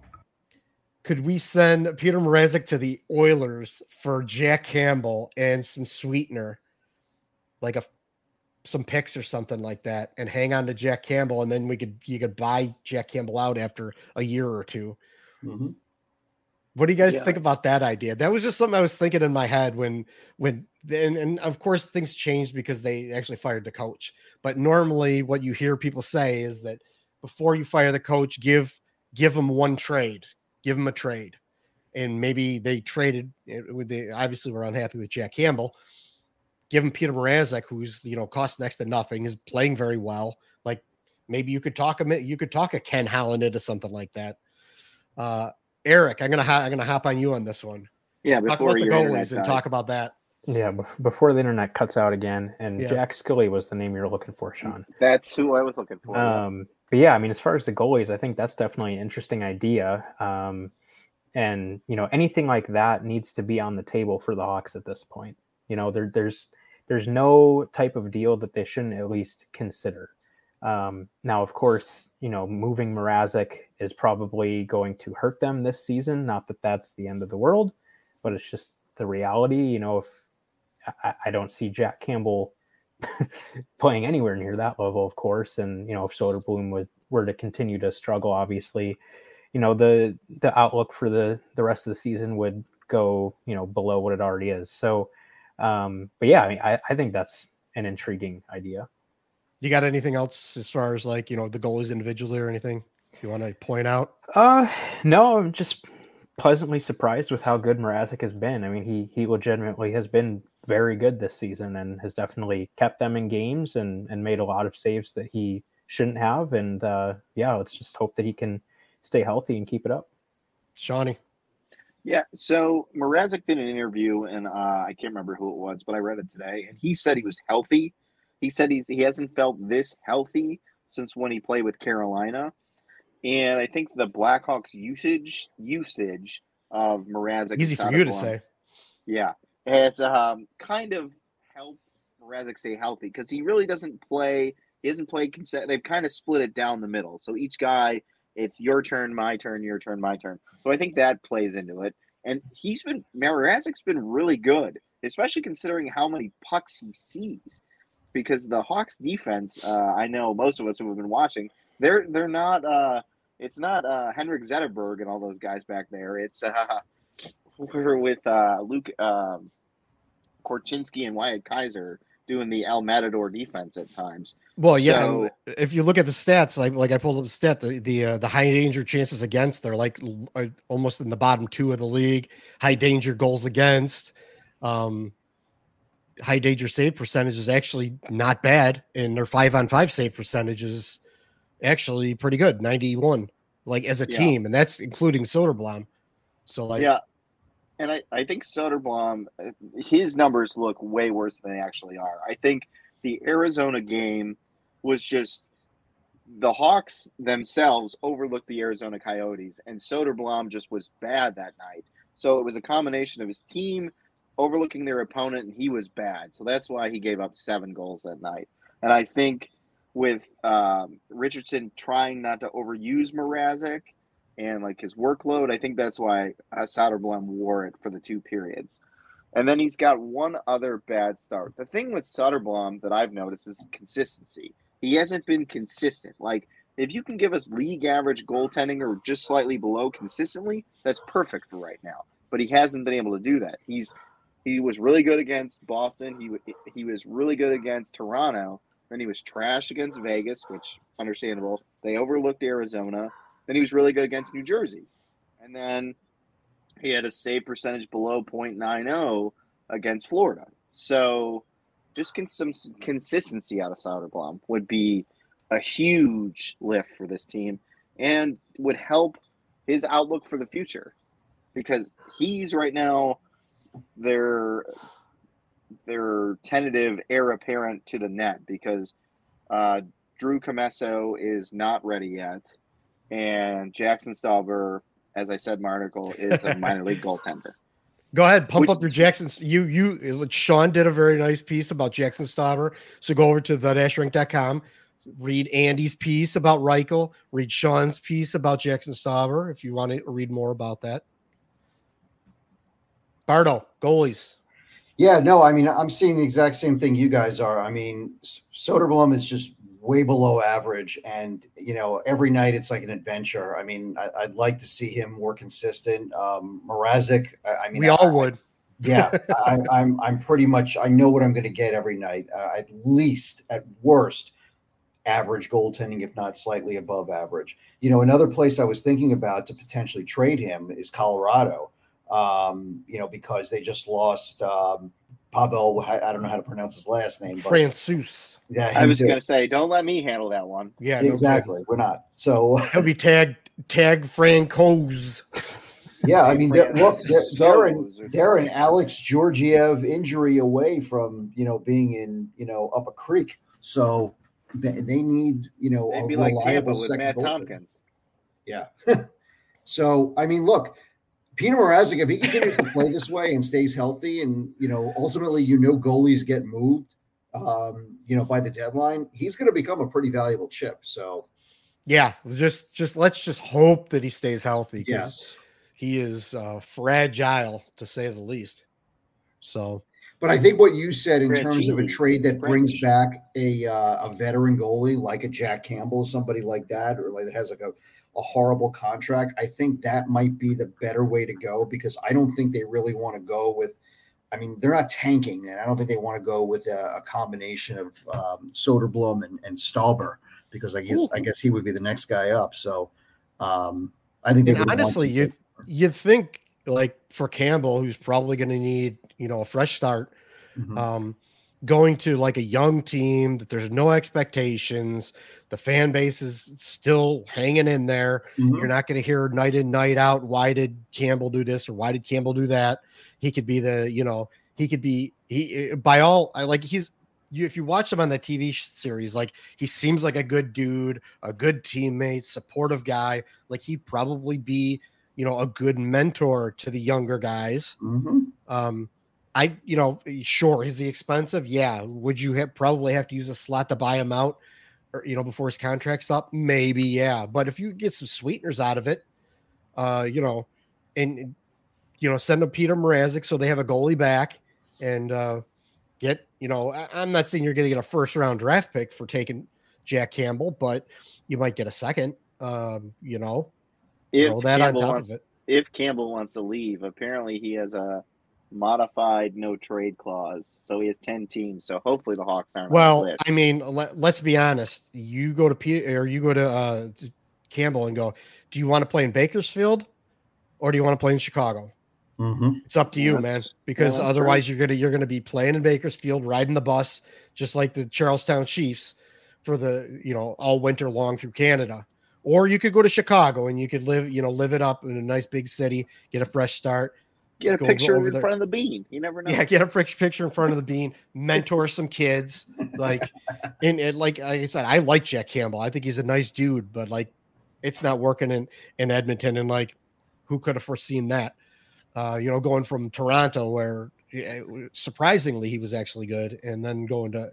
could we send Petr Mrazek to the Oilers for Jack Campbell and some sweetener, like a some picks or something like that, and hang on to Jack Campbell, and then we could you could buy Jack Campbell out after a year or 2 Mhm. What do you guys Yeah. think about that idea? That was just something I was thinking in my head when when and, and of course things changed because they actually fired the coach. But normally what you hear people say is that before you fire the coach, give give them one trade, give them a trade. And maybe they traded with the obviously we're unhappy with Jack Campbell. Give him Petr Mrazek, who's you know cost next to nothing, is playing very well. Like maybe you could talk him, you could talk a Ken Holland into something like that. Uh Eric, I'm gonna ho- I'm gonna hop on you on this one. Yeah, Talk about the goalies and dies. talk about that. Yeah, before the internet cuts out again, and Yeah. Jack Skille was the name you're looking for, Sean. That's who I was looking for. Um, but yeah, I mean, as far as the goalies, I think that's definitely an interesting idea. Um, and you know, anything like that needs to be on the table for the Hawks at this point. You know, there, there's there's no type of deal that they shouldn't at least consider. Um, now, of course, you know, moving Mrazek is probably going to hurt them this season. Not that that's the end of the world, but it's just the reality. You know, if I, I don't see Jack Campbell playing anywhere near that level, of course. And you know, if Soderblom would were to continue to struggle, obviously, you know the the outlook for the the rest of the season would go you know below what it already is. So, um, but yeah, I mean, I, I think that's an intriguing idea. You got anything else as far as like you know the goalies individually or anything you want to point out? Uh, no, I'm just pleasantly surprised with how good Mrazek has been. I mean, he he legitimately has been very good this season and has definitely kept them in games and and made a lot of saves that he shouldn't have. And uh, yeah, let's just hope that he can stay healthy and keep it up. Shawnee. Yeah, so Mrazek did an interview, and uh, I can't remember who it was, but I read it today, and he said he was healthy. He said he, he hasn't felt this healthy since when he played with Carolina, and I think the Blackhawks usage usage of Mrazek Easy is for you to line. say. Yeah, it's um kind of helped Mrazek stay healthy because he really doesn't play. He hasn't played. Conse- they've kind of split it down the middle, so each guy, it's your turn, my turn, your turn, my turn. So I think that plays into it. And he's been Mrazek's been really good, especially considering how many pucks he sees. Because the Hawks defense, uh, I know most of us who have been watching, they're they're not. Uh, it's not uh, Henrik Zetterberg and all those guys back there. It's uh, we're with uh, Luke um, Korchinski and Wyatt Kaiser doing the El Matador defense at times. Well, yeah. So- if you look at the stats, like like I pulled up the stat, the the uh, the high danger chances against, they're like l- uh, almost in the bottom two of the league. High danger goals against, um, high danger save percentage is actually not bad, and their five on five save percentage is actually pretty good, ninety one. Like as a Yeah. team, and that's including Soderblom. So like, yeah, and I, I think Soderblom, uh, his numbers look way worse than they actually are. I think the Arizona game was just the Hawks themselves overlooked the Arizona Coyotes, and Soderblom just was bad that night. So it was a combination of his team overlooking their opponent, and he was bad. So that's why he gave up seven goals that night. And I think with um, Richardson trying not to overuse Mrazek and like his workload, I think that's why uh, Soderblom wore it for the two periods. And then he's got one other bad start. The thing with Soderblom that I've noticed is consistency. He hasn't been consistent. Like if you can give us league average goaltending or just slightly below consistently, that's perfect for right now. But he hasn't been able to do that. He's he was really good against Boston. He he was really good against Toronto. Then he was trash against Vegas, which understandable. They overlooked Arizona. Then he was really good against New Jersey. And then he had a save percentage below .90 against Florida. So just some consistency out of Soderblom would be a huge lift for this team and would help his outlook for the future because he's right now their their tentative heir apparent to the net because uh, Drew Comesso is not ready yet, and Jackson Stauber, as I said in my article, is a minor league goaltender. Go ahead, pump Which- up your Jackson. You you Sean did a very nice piece about Jackson Stauber. So go over to the dashrink.com, read Andy's piece about Reichel. Read Sean's piece about Jackson Stauber if you want to read more about that. Bardo, goalies. Yeah, no, I mean, I'm seeing the exact same thing you guys are. I mean, Soderblom is just way below average, and you know, every night it's like an adventure. I mean, I, I'd like to see him more consistent. Um, Mrazek, I, I mean, we I- all would. yeah, I, I'm I'm pretty much I know what I'm going to get every night. Uh, at least, at worst, average goaltending, if not slightly above average. You know, another place I was thinking about to potentially trade him is Colorado. Um, you know, because they just lost um, Pavel. I I don't know how to pronounce his last name, but Francis. yeah, I was gonna say, don't let me handle that one. Yeah, no exactly. We're not so. good. He'll be tagged tag Francos. Yeah, I mean, they're, look, they're, they're an they're an. Alex Georgiev injury away from you know being in you know up a creek. So they, they need you know They'd a be like Tampa reliable with second Matt. Tomkins. Yeah. so I mean, look, Petr Mrazek, if he continues to play this way and stays healthy, and you know, ultimately, you know, goalies get moved, um, you know, by the deadline, he's going to become a pretty valuable chip. So Yeah, just just let's just hope that he stays healthy. yes. he is uh, fragile to say the least. So But I think what you said in terms of a trade that brings French. back a uh, a veteran goalie like a Jack Campbell, somebody like that, or like that has like a, a horrible contract, I think that might be the better way to go because I don't think they really want to go with. I mean, they're not tanking, and I don't think they want to go with a, a combination of um, Soderblom and, and Stauber because I guess I guess he would be the next guy up. So um, I think they and honestly, you you'd think like for Campbell, who's probably going to need you know a fresh start, Mhm. um, going to like a young team that there's no expectations, the fan base is still hanging in there. Mhm. You're not going to hear night in night out. Why did Campbell do this or why did Campbell do that? He could be the you know he could be he by all I like he's you if you watch him on the TV series like he seems like a good dude, a good teammate, supportive guy. Like he'd probably be you know a good mentor to the younger guys. Mhm. Um, I, you know, sure, is he expensive? Yeah. Would you have probably have to use a slot to buy him out, or you know, before his contract's up? Maybe, yeah. But if you get some sweeteners out of it, uh, you know, and you know, send them Petr Mrazek so they have a goalie back, and uh, get, you know, I, I'm not saying you're going to get a first round draft pick for taking Jack Campbell, but you might get a second. Um, you know, If throw that Campbell on top wants, of it. if Campbell wants to leave, apparently he has a modified no trade clause, so he has ten teams. So hopefully the Hawks aren't. Well. I mean, let, let's be honest. You go to Peter or you go to uh, to Campbell and go, do you want to play in Bakersfield or do you want to play in Chicago? Mhm. It's up to Yeah, you, that's- man. Because that's otherwise, you're gonna you're gonna be playing in Bakersfield, riding the bus, just like the Charlestown Chiefs, for the you know all winter long through Canada. Or you could go to Chicago and you could live you know live it up in a nice big city, get a fresh start. Get a picture in there. front of the bean. You never know. Yeah, get a picture in front of the bean, mentor some kids. Like, and, and like, like I said, I like Jack Campbell. I think he's a nice dude, but like, it's not working in in Edmonton. And like, who could have foreseen that? Uh, you know, going from Toronto, where surprisingly he was actually good, and then going to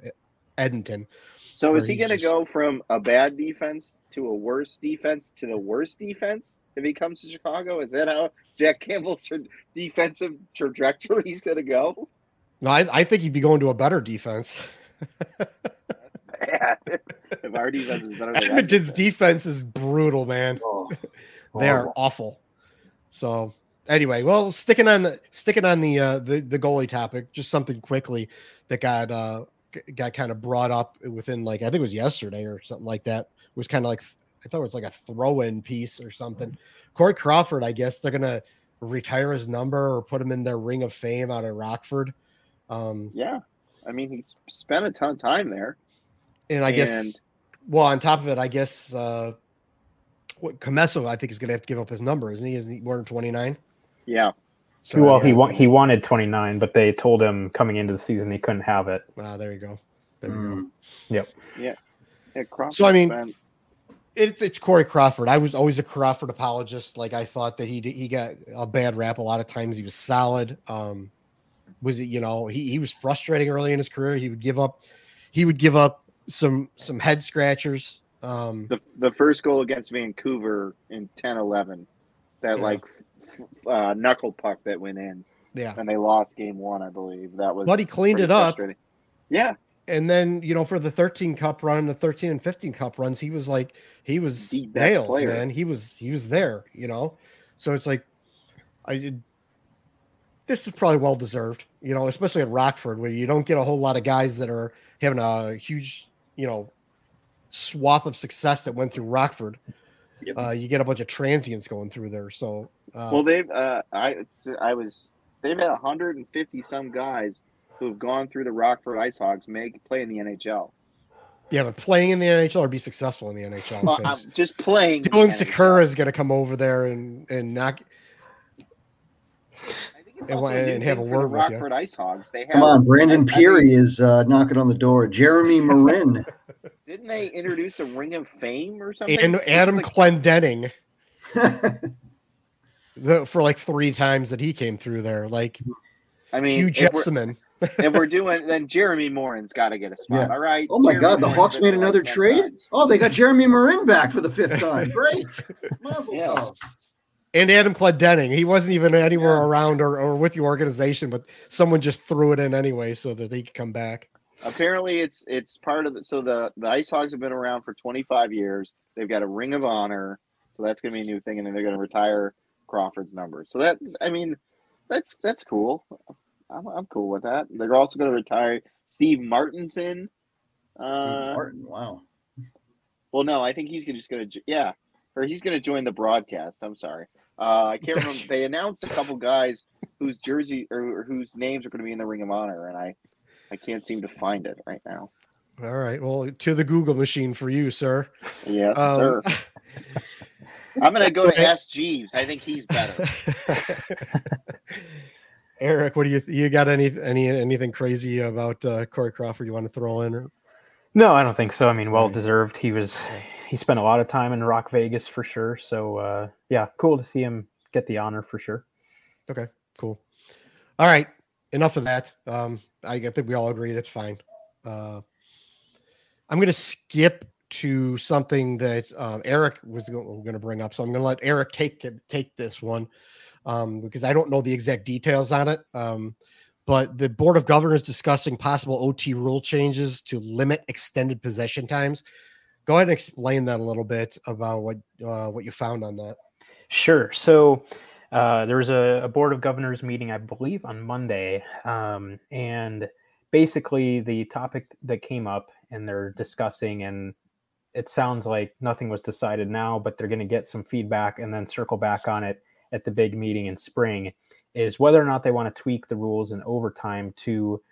Edmonton. So is he going to just- go from a bad defense to a worse defense to the worst defense if he comes to Chicago? Is that how Jack Campbell's tra- defensive trajectory is going to go? No, I, I think he'd be going to a better defense. Bad. if our defense is better than Edmonton's Edmonton. defense is brutal, man. Oh, they are awful. So anyway, well, sticking on sticking on the uh, the the goalie topic, just something quickly that got uh got kind of brought up within like I think it was yesterday or something like that. It was kind of like I thought it was like a throw-in piece or something. Corey Crawford, I guess they're gonna retire his number or put him in their ring of fame out of Rockford. Um, Yeah. I mean, he's spent a ton of time there. and I guess well, on top of it, I guess uh what Comesso, I think is gonna have to give up his number, isn't he? Isn't he more than 29? Yeah. So, well, he wa- he wanted 29, but they told him coming into the season he couldn't have it. Ah, there you go. There you Mm. go. Yep. Yeah, Crawford's So, I mean- been- It, it's Corey Crawford. I was always a Crawford apologist. Like I thought that he did- he got a bad rap a lot of times. He was solid. Um, was it you know he he was frustrating early in his career. He would give up, he would give up some some head scratchers. Um, The the first goal against Vancouver in 10-11, that Yeah. like f- uh, knuckle puck that went in, yeah, and they lost game one, I believe. That was but he cleaned it up. Yeah, and then you know for the 13 cup run the 13 and 15 cup runs he was like he was nails player. man. He was he was there you know? So it's like i did this is probably well deserved you know especially at rockford where you don't get a whole lot of guys that are having a huge you know swath of success that went through rockford Yep. uh, you get a bunch of transients going through there so uh, well, they've uh, I I was they've had 150 some guys who have gone through the Rockford Ice Hogs make play in the NHL. yeah but playing in the nhl or be successful in the nhl Well, I'm just playing. in the dylan sikura is going to come over there and and knock I think it's and a new and have a for the word with you. Rockford Ice Hogs. They have. Come on, Brandon I- I Pirri mean, is uh, knocking on the door. Jeremy Morin. Didn't they introduce a Ring of Fame or something? and This Adam like- Clendenning the, for like three times that he came through there, like I mean, Hugh if we're, Jessiman. if we're doing, then Jeremy Morin's got to get a spot. Yeah. All right. oh my Jeremy God, the Morin's Hawks made another trade. times. Oh, they got Jeremy Morin back for the fifth time. Great. Mazel Yeah. and Adam Clendenning. He wasn't even anywhere Yeah. around or, or with the organization, but someone just threw it in anyway so that he could come back. Apparently, it's it's part of the. So the the Ice Hogs have been around for 25 years. They've got a Ring of Honor, so that's going to be a new thing, and then they're going to retire Crawford's number. So that I mean, that's that's cool. I'm, I'm cool with that. They're also going to retire Steve Martinson. Steve Uh, Martin. Wow. Well, no, I think he's just going to, yeah, or he's going to join the broadcast. I'm sorry. Uh, I can't remember. They announced a couple guys whose jersey or, or whose names are going to be in the Ring of Honor, and I, I can't seem to find it right now. All right. Well, to the Google machine for you, sir. Yes, Um, sir. I'm going to go to. Ask Jeeves. I think he's better. Eric, what do you you got any any anything crazy about uh, Corey Crawford you want to throw in? Or? No, I don't think so. I mean, well Right. deserved. He was he spent a lot of time in Rock Vegas for sure. So uh, yeah, cool to see him get the honor for sure. Okay, cool. All right, enough of that. Um, I think we all agreed it's fine. Uh, I'm going to skip to something that um, Eric was going to bring up, so I'm going to let Eric take take this one um, because I don't know the exact details on it. Um, but the board of governors discussing possible OT rule changes to limit extended possession times. Go ahead and explain that a little bit about what uh, what you found on that. Sure. So uh, there was a, a board of governors meeting, I believe, on Monday, um, and basically the topic that came up, and they're discussing, and it sounds like nothing was decided now, but they're going to get some feedback and then circle back on it at the big meeting in spring. Is whether or not they want to tweak the rules in overtime to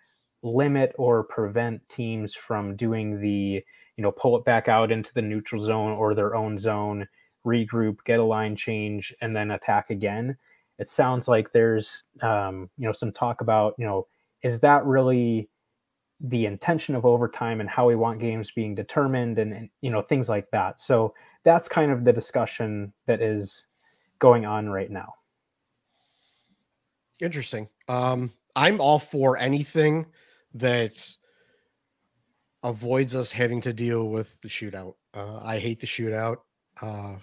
limit or prevent teams from doing the you know pull it back out into the neutral zone or their own zone regroup, get a line change, and then attack again. It sounds like there's um, you know some talk about you know is that really the intention of overtime and how we want games being determined and, and you know things like that. So that's kind of the discussion that is going on right now. Interesting. Um, I'm all for anything that avoids us having to deal with the shootout. Uh, I hate the shootout. Uh,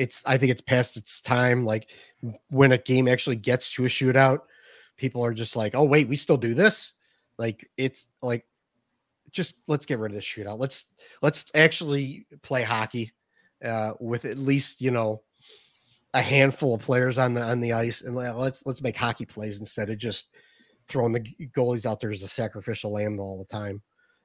it's I think it's past its time. Like when a game actually gets to a shootout, people are just like, "Oh wait, we still do this." Like it's like just let's get rid of this shootout. Let's let's actually play hockey uh, with at least you know a handful of players on the on the ice and let- let's let's make hockey plays instead of just throwing the goalies out there as a sacrificial lamb all the time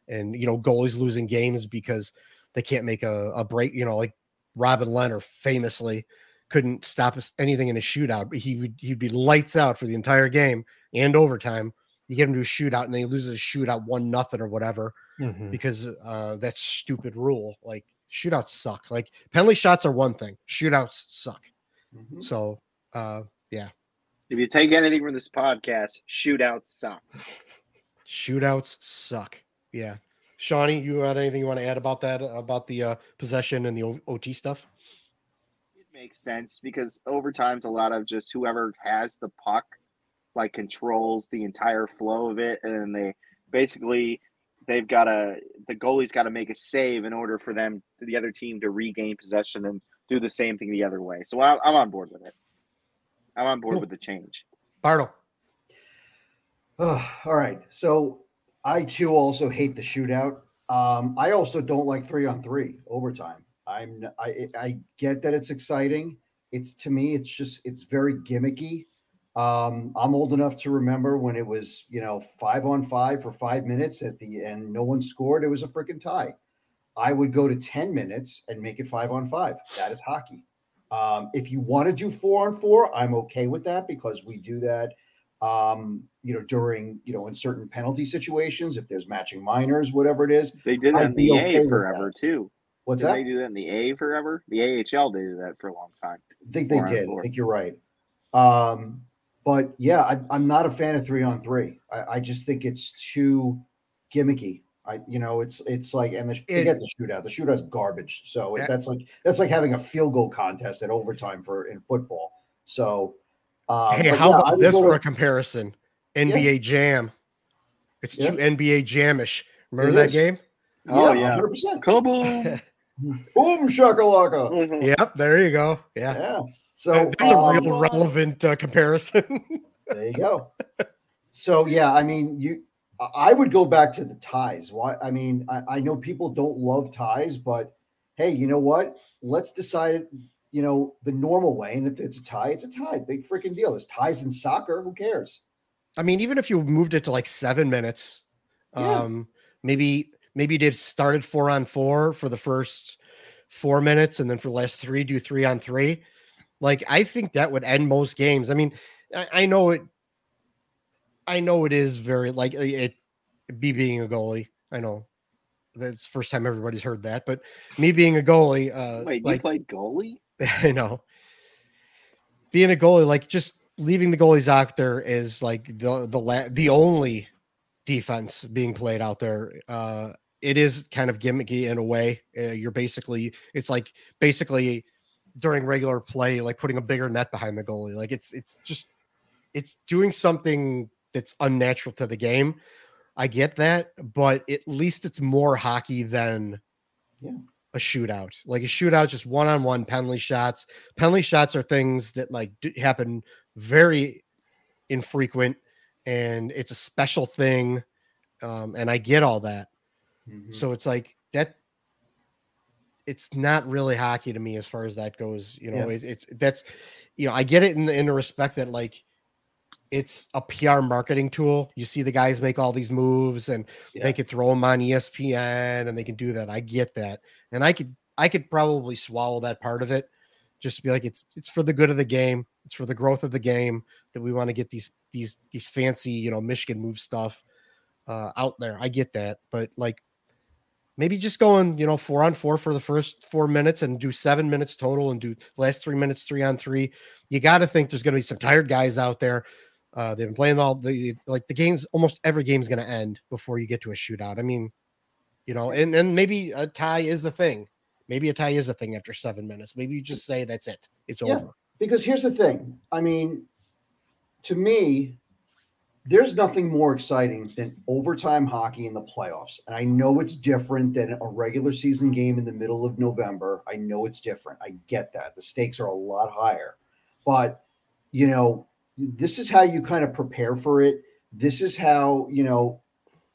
and you know goalies losing games because they can't make a, a break you know like robin lehner famously couldn't stop anything in a shootout he would he'd be lights out for the entire game and overtime you get him to a shootout and then he loses a shootout one nothing or whatever Mhm. because uh that stupid rule like shootouts suck like penalty shots are one thing shootouts suck Mhm. so uh yeah. If you take anything from this podcast, shootouts suck. shootouts suck. Yeah. Shawnee, you got anything you want to add about that about the uh, possession and the O- OT stuff? It makes sense because overtime's a lot of just whoever has the puck, like controls the entire flow of it, and then they basically they've got to the goalie's got to make a save in order for them the other team to regain possession and do the same thing the other way. So I, I'm on board with it. I'm on board Cool. with the change. Bartle. Oh, all right. So I too also hate the shootout. Um, I also don't like three on three overtime. I'm I I get that it's exciting. It's to me, it's just it's very gimmicky. Um, I'm old enough to remember when it was, you know, five on five for five minutes at the end, no one scored. It was a freaking tie. I would go to 10 minutes and make it five on five. That is hockey. Um, if you want to do four on four, I'm okay with that because we do that um, you know, during, you know, in certain penalty situations, if there's matching minors, whatever it is. They did that I'd in the okay A with forever too. What's Did that? they do that in the A forever? The AHL did that for a long time. I think they did. I think you're right. Um, but yeah, I, I'm not a fan of three on three. I, I just think it's too gimmicky. I, you know, it's it's like, and the, forget the shootout. The shootout's garbage. So Yeah. that's like that's like having a field goal contest at overtime for in football. So, uh, hey, how yeah, about this for with- a comparison? NBA Jam. It's Yeah. too NBA Jamish. Remember It that is. game? Oh, yeah. 100%. Kaboom! Boom shakalaka. Mhm. Yep, there you go. Yeah. Yeah. So That's a um, real relevant uh, comparison. There you go. So yeah, I mean, you, I- I would go back to the ties. Why? I mean, I, I know people don't love ties, but hey, you know what? Let's decide it. You know, the normal way, and if it's a tie, it's a tie. Big freaking deal. There's ties in soccer. Who cares? I mean, even if you moved it to like seven minutes, Yeah. um, maybe maybe you did started four on four for the first four minutes, and then for the last three, do three on three. Like I think that would end most games. I mean, I, I know it. I know it is very like it. Me being a goalie, I know that's the first time everybody's heard that, but me being a goalie, uh, Wait, you like played goalie? I know. Being a goalie, like just leaving the goalies out there is like the the la- the only defense being played out there. Uh, it is kind of gimmicky in a way. Uh, you're basically it's like basically during regular play, like putting a bigger net behind the goalie. Like it's it's just it's doing something that's unnatural to the game. I get that, but at least it's more hockey than Yeah. A shootout. Like a shootout, just one on one penalty shots. Penalty shots are things that like do, happen very infrequent, and it's a special thing. Um, and I get all that. Mm-hmm. So it's like that. It's not really hockey to me as far as that goes. You know, Yeah. it, it's that's, you know, I get it in the, in the respect that like it's a PR marketing tool. You see the guys make all these moves and Yeah. they could throw them on ESPN and they can do that. I get that. And I could I could probably swallow that part of it. Just to be like it's it's for the good of the game. It's for the growth of the game that we want to get these these these fancy, you know, Michigan move stuff uh out there. I get that. But like maybe just going, you know, four on four for the first four minutes and do seven minutes total and do last three minutes three on three. You got to think there's going to be some tired guys out there. Uh, they've been playing all the like the games. Almost every game's going to end before you get to a shootout. I mean, you know, and and maybe a tie is the thing. Maybe a tie is a thing after seven minutes. Maybe you just say that's it. It's Yeah. over. because here's the thing i mean to me there's nothing more exciting than overtime hockey in the playoffs and i know it's different than a regular season game in the middle of november i know it's different i get that the stakes are a lot higher but you know this is how you kind of prepare for it this is how you know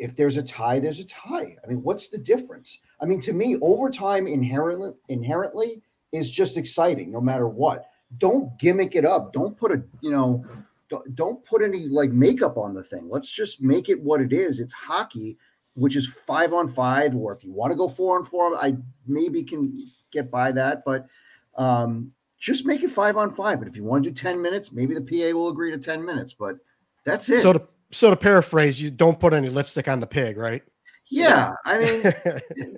if there's a tie there's a tie i mean what's the difference i mean to me overtime inherently inherently is just exciting no matter what don't gimmick it up. Don't put a, you know, don't, don't put any like makeup on the thing. Let's just make it what it is. It's hockey, which is five on five, or if you want to go four on four, I maybe can get by that, but um, just make it five on five. And if you want to do 10 minutes, maybe the PA will agree to 10 minutes, but that's it. So to so to paraphrase, you don't put any lipstick on the pig, right? yeah. I mean,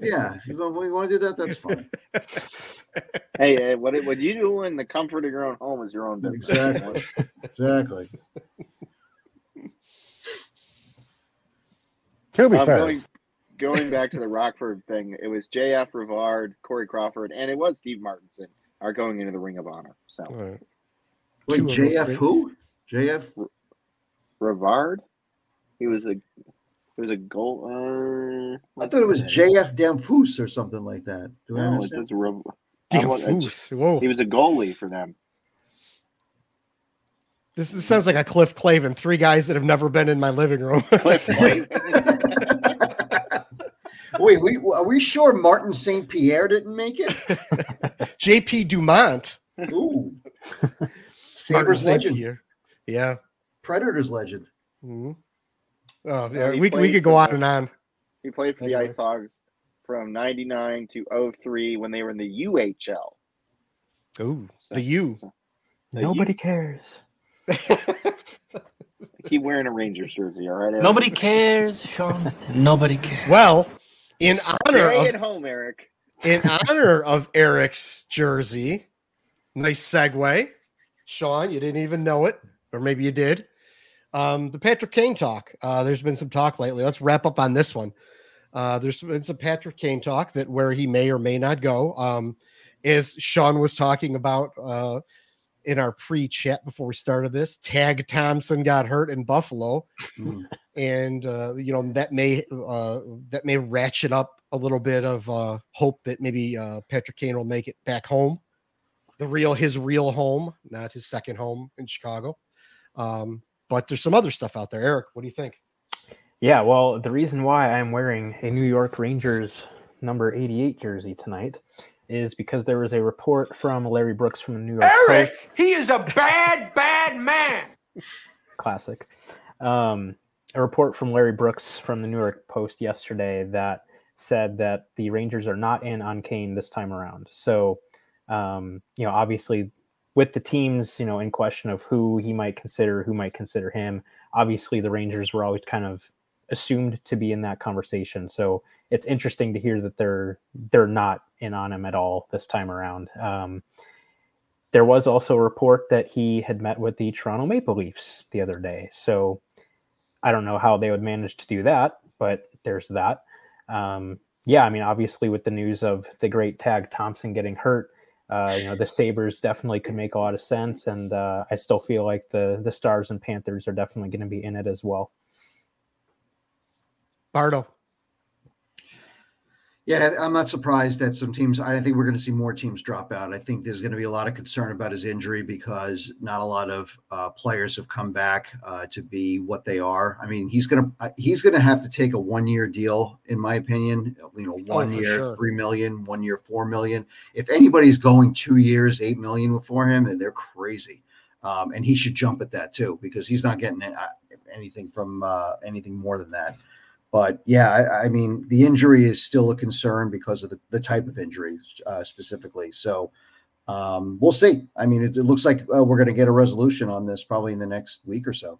yeah, if you want to do that, that's fine. Hey, uh, what what you do in the comfort of your own home is your own business. Exactly. Exactly. To be Um, fair, going, going back to the Rockford thing, it was JF Rivard, Corey Crawford, and it was Steve Martinson are going into the Ring of Honor. So All right. Wait, Two of those JF who? JF Rivard, he was a It was a goal. Uh, I thought it was? JF Damfus or something like that. Do I No, miss it's that? just Ro- Damn I want- I foos. Whoa. He was a goalie for them. This, this sounds like a Cliff Clavin. Three guys that have never been in my living room. Cliff White. Wait, we, are we sure Martin St. Pierre didn't make it? JP Dumont. Ooh. Martin Sabres St. legend, Pierre. Yeah. Predators legend. Mhm. Oh, yeah. he We, we could go on the- and on. he played for the Ice Hogs from 99 to 03 when they were in the UHL. Ooh, So- the U. so- the Nobody cares. Keep wearing a Rangers jersey, all right? Eric? Nobody cares, Sean. Nobody cares. Well, in honor Stay of at home, Eric. in honor of Eric's jersey, nice segue. Sean, you didn't even know it, or maybe you did. Um, the Patrick Kane talk. Uh, there's been some talk lately. Let's wrap up on this one. Uh, there's been some Patrick Kane talk that where he may or may not go. Um, as Sean was talking about uh, in our pre-chat before we started this, Tage Thompson got hurt in Buffalo Mm. and uh, you know that may uh, that may ratchet up a little bit of uh, hope that maybe uh, Patrick Kane will make it back home, the real his real home, not his second home in Chicago. Um, but there's some other stuff out there. Eric, what do you think? Yeah, well, the reason why I'm wearing a New York Rangers number 88 jersey tonight is because there was a report from Larry Brooks from the New York Eric, Post. he is a bad, bad man. Classic. Um, a report from Larry Brooks from the New York Post yesterday that said that the Rangers are not in on Kane this time around. So, um, you know, obviously with the teams, you know, in question of who he might consider, who might consider him, obviously the Rangers were always kind of assumed to be in that conversation. So it's interesting to hear that they're they're not in on him at all this time around. Um, there was also a report that he had met with the Toronto Maple Leafs the other day. So I don't know how they would manage to do that, but there's that. Um, yeah, I mean, obviously with the news of the great Tage Thompson getting hurt, uh, you know, the Sabres definitely could make a lot of sense, and uh, I still feel like the the Stars and Panthers are definitely going to be in it as well. Bardo. Yeah, I'm not surprised that some teams. I think we're going to see more teams drop out. I think there's going to be a lot of concern about his injury because not a lot of uh, players have come back uh, to be what they are. I mean, he's going to he's going to have to take a one year deal, in my opinion. You know, one for year sure. three million, one year four million. If anybody's going two years eight million for him, then they're crazy. Um, and he should jump at that too because he's not getting uh, anything from uh, anything more than that. But yeah, I, I mean, the injury is still a concern because of the, the type of injury uh, specifically. So um, we'll see. I mean, it, it looks like uh, we're going to get a resolution on this probably in the next week or so.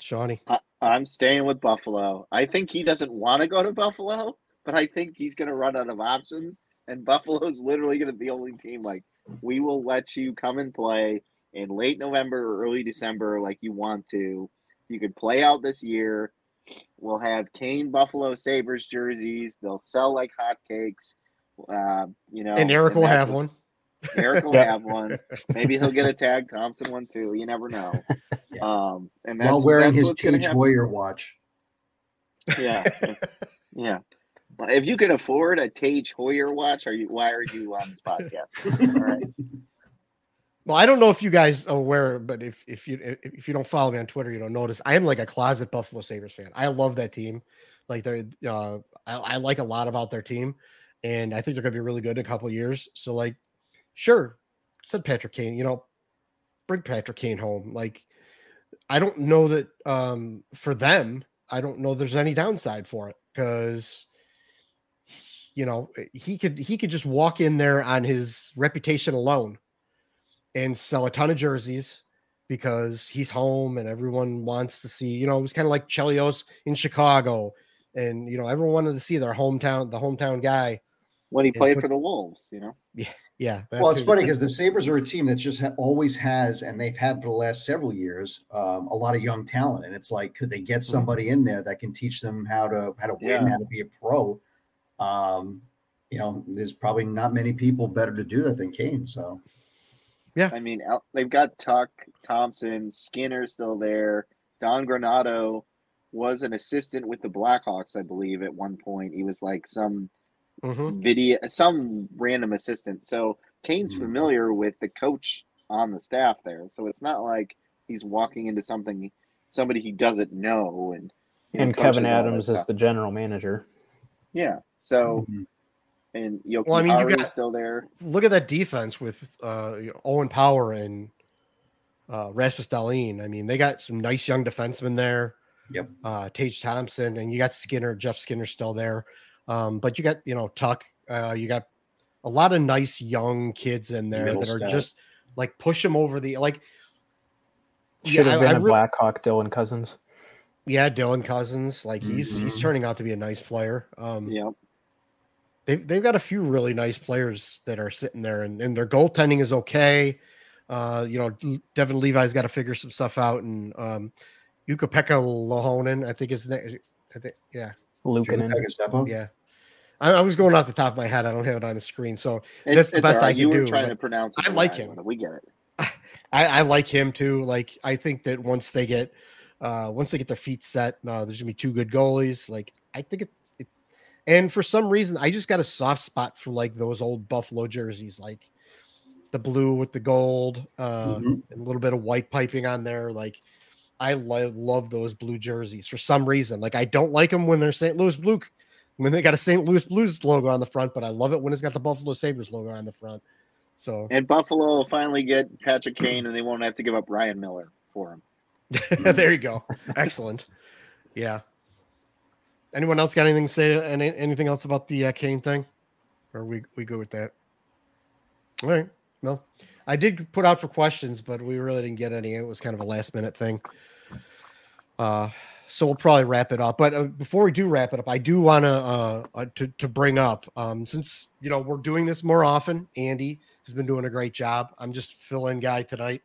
Shawnee. I, I'm staying with Buffalo. I think he doesn't want to go to Buffalo, but I think he's going to run out of options. And Buffalo's literally going to be the only team like, we will let you come and play in late November or early December like you want to. You could play out this year. We'll have Kane Buffalo Sabres jerseys. They'll sell like hotcakes. Uh, you know, And Eric will have one. Eric will have one. Maybe he'll get a Tage Thompson one too. You never know. Yeah. Um, and that's While wearing that's his what's gonna Tage. Heuer watch. Yeah, yeah. If you can afford a Tage Heuer watch, are you? Why are you on this podcast? All right. Well, I don't know if you guys are aware, but if if you if you don't follow me on Twitter, you don't notice. I am like a closet Buffalo Sabres fan. I love that team. Like they're uh I, I like a lot about their team, and I think they're gonna be really good in a couple years. So like, sure, said Patrick Kane, you know, bring Patrick Kane home. Like, I don't know that um for them, I don't know there's any downside for it because you know he could he could just walk in there on his reputation alone and sell a ton of jerseys because he's home and everyone wants to see, you know, it was kind of like Chelios in Chicago. And you know, everyone wanted to see their hometown, the hometown guy. When he played but- for the Wolves, you know. Yeah. Yeah. Well, it's funny because the Sabres are a team that just ha- always has, and they've had for the last several years, um, a lot of young talent. And it's like, could they get somebody in there that can teach them how to how to win, Yeah. how to be a pro? Um, you know, there's probably not many people better to do that than Kane. So I mean, they've got Tuch, Thompson, Skinner still there, Don Granato. was an assistant with the Blackhawks, I believe, at one point. He was like some Mhm. video, some random assistant. So Kane's Mhm. familiar with the coach on the staff there. So it's not like he's walking into something, somebody he doesn't know. And you know, And Kevyn and all that Adams is the general manager. yeah. So Mhm. And Yoki Well, I mean, you Haru's got- still there. Look at that defense with uh, you know, Owen Power and uh, Rasmus Dahlin. I mean, they got some nice young defensemen there. Yep. Uh, Tage Thompson, and you got Skinner, Jeff Skinner still there. Um, but you got, you know, Tuch. Uh, you got a lot of nice young kids in there Middle that are staff. just like push them over the like. Should have been a a Blackhawk, Dylan Cozens. Yeah, Dylan Cozens, like he's he's Mhm. turning out to be a nice player. Um, Yep. They've they've got a few really nice players that are sitting there, and, and their goaltending is okay. Uh, you know, Devon Levi's got to figure some stuff out, and um, Ukko-Pekka Lohonen, I think is next. I think, yeah, Luukkonen. Yeah. I, I was going off the top of my head. I don't have it on the screen, so It's, That's the best all I right. can you were do, trying to pronounce it I like him. We get it. I, I like him too. Like I think that once they get uh once they get their feet set, no, there's gonna be two good goalies. Like I think it, it and for some reason I just got a soft spot for like those old Buffalo jerseys, like the blue with the gold, uh Mhm. and a little bit of white piping on there. Like I lo- love those blue jerseys for some reason. Like I don't like them when they're St. Louis blue when they got a St. Louis Blues logo on the front, but I love it when it's got the Buffalo Sabres logo on the front. So And Buffalo will finally get Patrick Kane, and they won't have to give up Ryan Miller for him. there you go. Excellent. Yeah. Anyone else got anything to say? Any, anything else about the uh, Kane thing? Or we we go with that? All right. No, I did put out for questions, but we really didn't get any. It was kind of a last minute thing. Uh, so we'll probably wrap it up. But uh, before we do wrap it up, I do want to uh, uh, to to bring up um, since you know we're doing this more often. Andy has been doing a great job. I'm just fill-in guy tonight,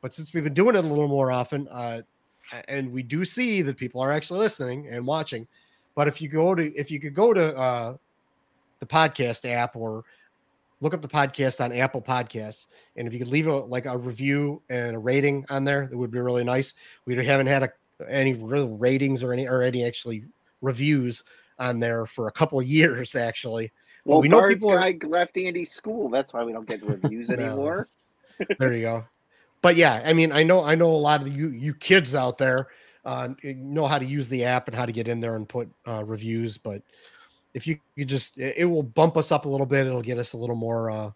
but since we've been doing it a little more often, uh, and we do see that people are actually listening and watching. But if you go to if you could go to uh, the podcast app or look up the podcast on Apple Podcasts, and if you could leave a like a review and a rating on there, that would be really nice. We haven't had a, any real ratings or any or any actually reviews on there for a couple of years actually. Well, we know Bard's people are- guy left Andy's school. That's why we don't get reviews No. anymore. there you go. But yeah, I mean, I know I know a lot of you you kids out there uh, know how to use the app and how to get in there and put uh, reviews. But if you you just it, it will bump us up a little bit. It'll get us a little more, uh,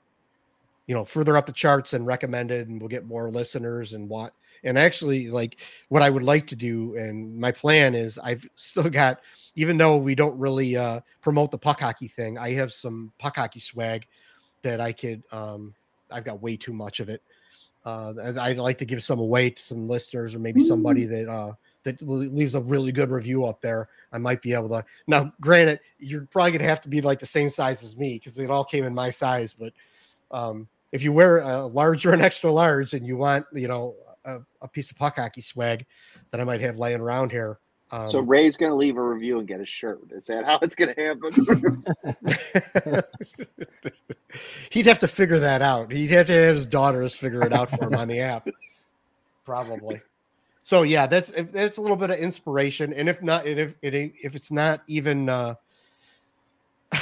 you know, further up the charts and recommended, and we'll get more listeners and what. And actually, like what I would like to do, and my plan is, I've still got, even though we don't really uh, promote the puck hockey thing, I have some puck hockey swag that I could. Um, I've got way too much of it. Uh, I'd like to give some away to some listeners or maybe somebody that uh, that leaves a really good review up there. I might be able to. Now, granted, you're probably gonna have to be like the same size as me because it all came in my size. But um, if you wear a large or an extra large and you want, you know, a, a piece of puck hockey swag that I might have laying around here. Um, so Ray's gonna leave a review and get a shirt. Is that how it's gonna happen? He'd have to figure that out. He'd have to have his daughters figure it out for him on the app. Probably. So yeah, that's if that's a little bit of inspiration. And if not, and if it if it's not even uh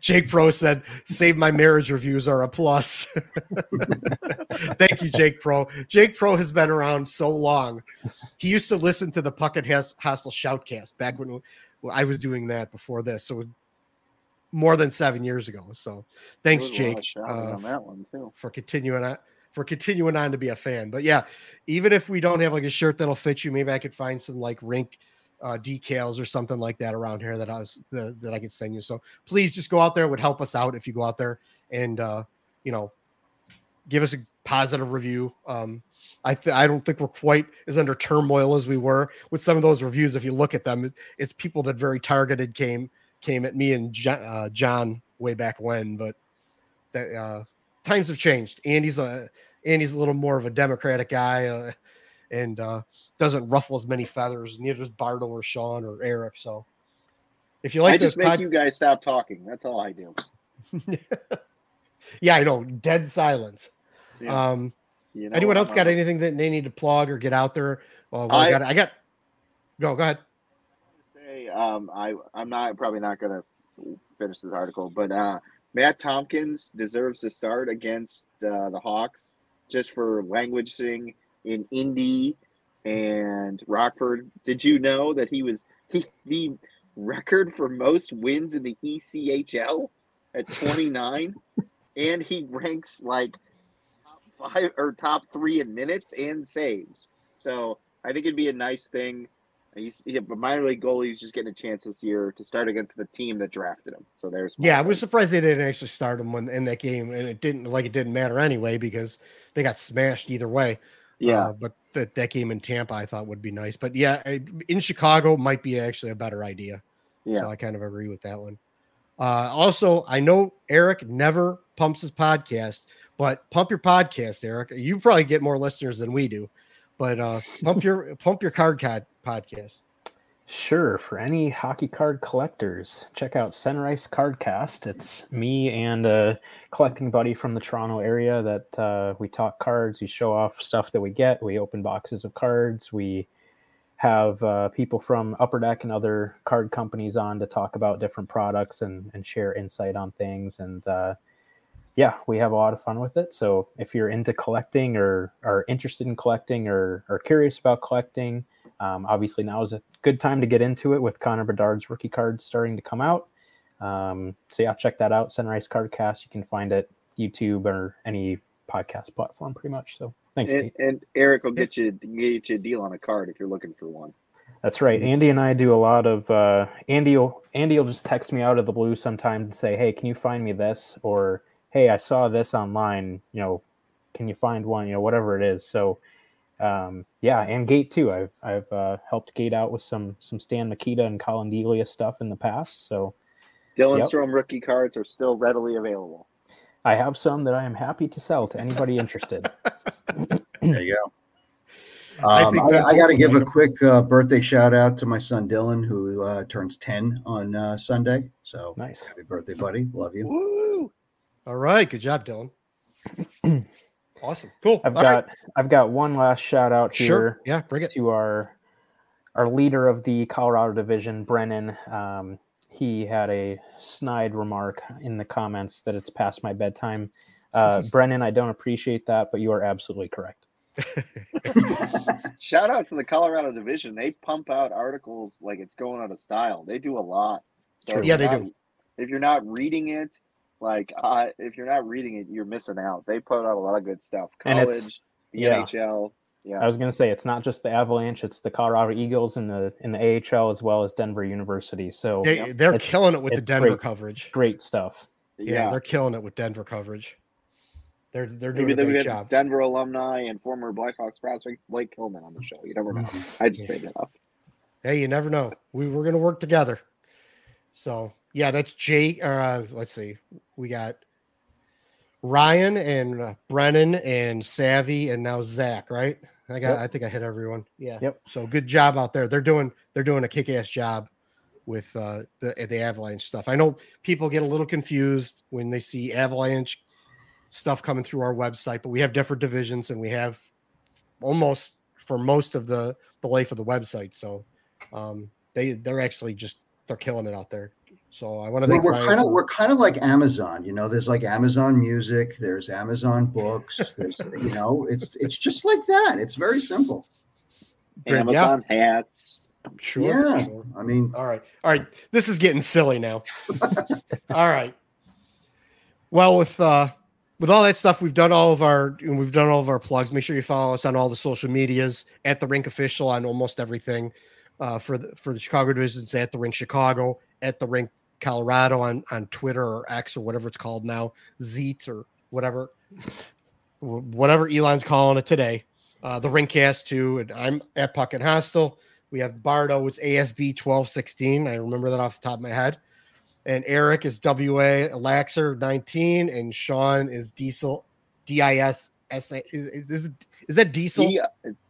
Jake Pro said, save my marriage reviews are a plus. Thank you, Jake Pro. Jake Pro has been around so long. He used to listen to the Puckett Has- Hostile Shoutcast back when I was doing that before this. So more than seven years ago. So thanks, There was a lot Jake, uh, on that one too. for continuing on for continuing on to be a fan. But yeah, even if we don't have like a shirt that'll fit you, maybe I could find some like rink uh, decals or something like that around here that I was that, that I could send you. So please just go out there. It would help us out if you go out there and uh, you know give us a positive review. Um, I th- I don't think we're quite as under turmoil as we were with some of those reviews. If you look at them, it's people that very targeted came came at me and Jo- uh, John way back when, but that uh, times have changed. Andy's a Andy's a little more of a democratic guy, uh, and uh, doesn't ruffle as many feathers. Neither does Bardo or Sean or Eric. So, if you like I just make pod- you guys stop talking. That's all I do. yeah, I know, dead silence. Yeah. Um, You know anyone else I'm got on. anything that they need to plug or get out there? Well, I I- got I got Go, go ahead. say um, I I'm not probably not gonna finish this article, but uh, Matt Tomkins deserves to start against uh, the Hawks just for languishing in Indy and Rockford. Did you know that he was he the record for most wins in the ECHL at 29, and he ranks like top five or top three in minutes and saves. So I think it'd be a nice thing. He's he, a minor league goalie. He's just getting a chance this year to start against the team that drafted him. So there's Yeah, I was surprised they didn't actually start him when in that game, and it didn't like it didn't matter anyway because they got smashed either way. yeah. Uh, but that that game in Tampa, I thought would be nice. But yeah, in Chicago might be actually a better idea. Yeah. So I kind of agree with that one. Uh, also, I know Eric never pumps his podcast, but pump your podcast, Eric. You probably get more listeners than we do, but uh, pump your pump your card card podcast. Sure. For any hockey card collectors, check out Sunrise Cardcast. It's me and a collecting buddy from the Toronto area that uh, we talk cards. We show off stuff that we get. We open boxes of cards. We have uh, people from Upper Deck and other card companies on to talk about different products and, and share insight on things. And uh, yeah, we have a lot of fun with it. So if you're into collecting or are interested in collecting or are curious about collecting, um, obviously now is a good time to get into it with Connor Bedard's rookie cards starting to come out. Um, so yeah, check that out. Sunrise Cardcast. You can find it YouTube or any podcast platform, pretty much. So thanks, And, and Eric will get you get you a deal on a card if you're looking for one. That's right. Andy and I do a lot of. Uh, Andy will Andy will just text me out of the blue sometimes and say, "Hey, can you find me this?" Or, "Hey, I saw this online. You know, can you find one? You know, whatever it is." So, um, yeah, and Gate too. I've I've uh, helped Gate out with some some Stan Mikita and Colin Delia stuff in the past. So Dylan Yep. Strome rookie cards are still readily available. I have some that I am happy to sell to anybody interested. There you go. I Um, think I, I got to give a quick uh, birthday shout out to my son Dylan, who uh, turns 10 on uh, Sunday. So nice. happy birthday, buddy. Love you. Woo! All right, good job, Dylan. awesome, cool. I've All got right. I've got one last shout out here. sure. Yeah, bring it. to our our leader of the Colorado division, Brennan. Um, he had a snide remark in the comments that it's past my bedtime. Uh, Brennan, I don't appreciate that, but you are absolutely correct. Shout out to the Colorado division. They pump out articles like it's going out of style. They do a lot. So Yeah, they not- do. If you're not reading it, like uh, if you're not reading it, you're missing out. They put out a lot of good stuff. College, the yeah. NHL. Yeah. I was going to say it's not just the Avalanche; it's the Colorado Eagles in the in the AHL as well as Denver University. So they they're killing it with the Denver great. coverage. great stuff. Yeah, they're killing it with Denver coverage. They're they're doing Maybe a they great get job. Denver alumni and former Blackhawks prospect Blake Hillman on the show. You never know. I just made it up. Hey, you never know. We we're gonna work together. So yeah, that's Jake. Uh, let's see, we got Ryan and uh, Brennan and Savvy and now Zach. Right? I got. Yep. I think I hit everyone. Yeah. Yep. So good job out there. They're doing they're doing a kick ass job with uh, the the Avalanche stuff. I know people get a little confused when they see Avalanche stuff coming through our website, but we have different divisions and we have almost for most of the the life of the website. So um, they they're actually just they're killing it out there. So I want to We're, we're kind of we're kind of like Amazon, you know. There's like Amazon Music, there's Amazon Books, there's you know, it's it's just like that. It's very simple. Great, yeah. Amazon hats. sure. Yeah. sure. I mean, All right. All right. This is getting silly now. all right. Well, with uh with all that stuff, we've done all of our we've done all of our plugs. Make sure you follow us on all the social medias at the Rink Official on almost everything. Uh, for the for the Chicago divisions at the Rink Chicago, at the Rink Colorado on on Twitter or X or whatever it's called now, Zeet or whatever, whatever Elon's calling it today. Uh, the Rinkcast too, and I'm at Puck and Hostel. We have Bardo, it's ASB 1216. I remember that off the top of my head. And Eric is WA Laxer 19, and Sean is Diesel D I S S A. Is, is, is, is that Diesel? D,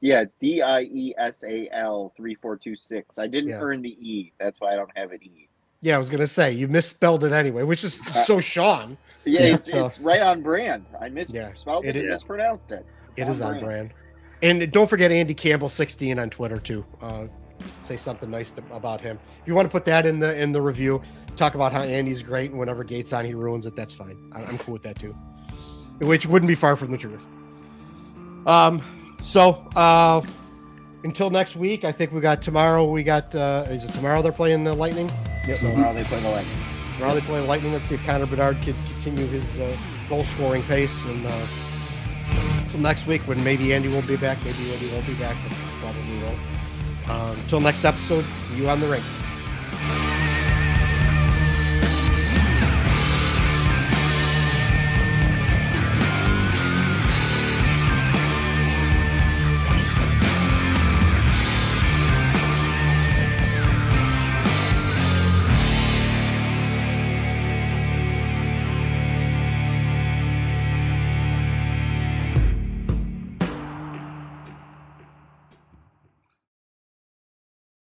yeah, D I E S A L three four two six. I didn't Yeah. earn the E. That's why I don't have an E. Yeah, I was gonna say you misspelled it anyway, which is so Sean. Yeah, Yeah, it- so- it's right on brand. I Yeah, misspelled it it, and is. mispronounced it. It is on brand. And don't forget Andy Campbell 16 on Twitter too. Uh, say something nice to, about him. If you want to put that in the in the review, talk about how Andy's great, and whenever Gates on, he ruins it. That's fine. I, I'm cool with that too. Which wouldn't be far from the truth. Um. So, uh, until next week, I think we got tomorrow. We got uh, is it tomorrow they're playing the Lightning? Yep, So- tomorrow they play the Lightning. Tomorrow they play Lightning. Let's see if Connor Bedard can continue his uh, goal scoring pace. And uh, until next week, when maybe Andy won't be back, maybe Andy won't be back, but probably will. Um, until next episode, see you on the ring.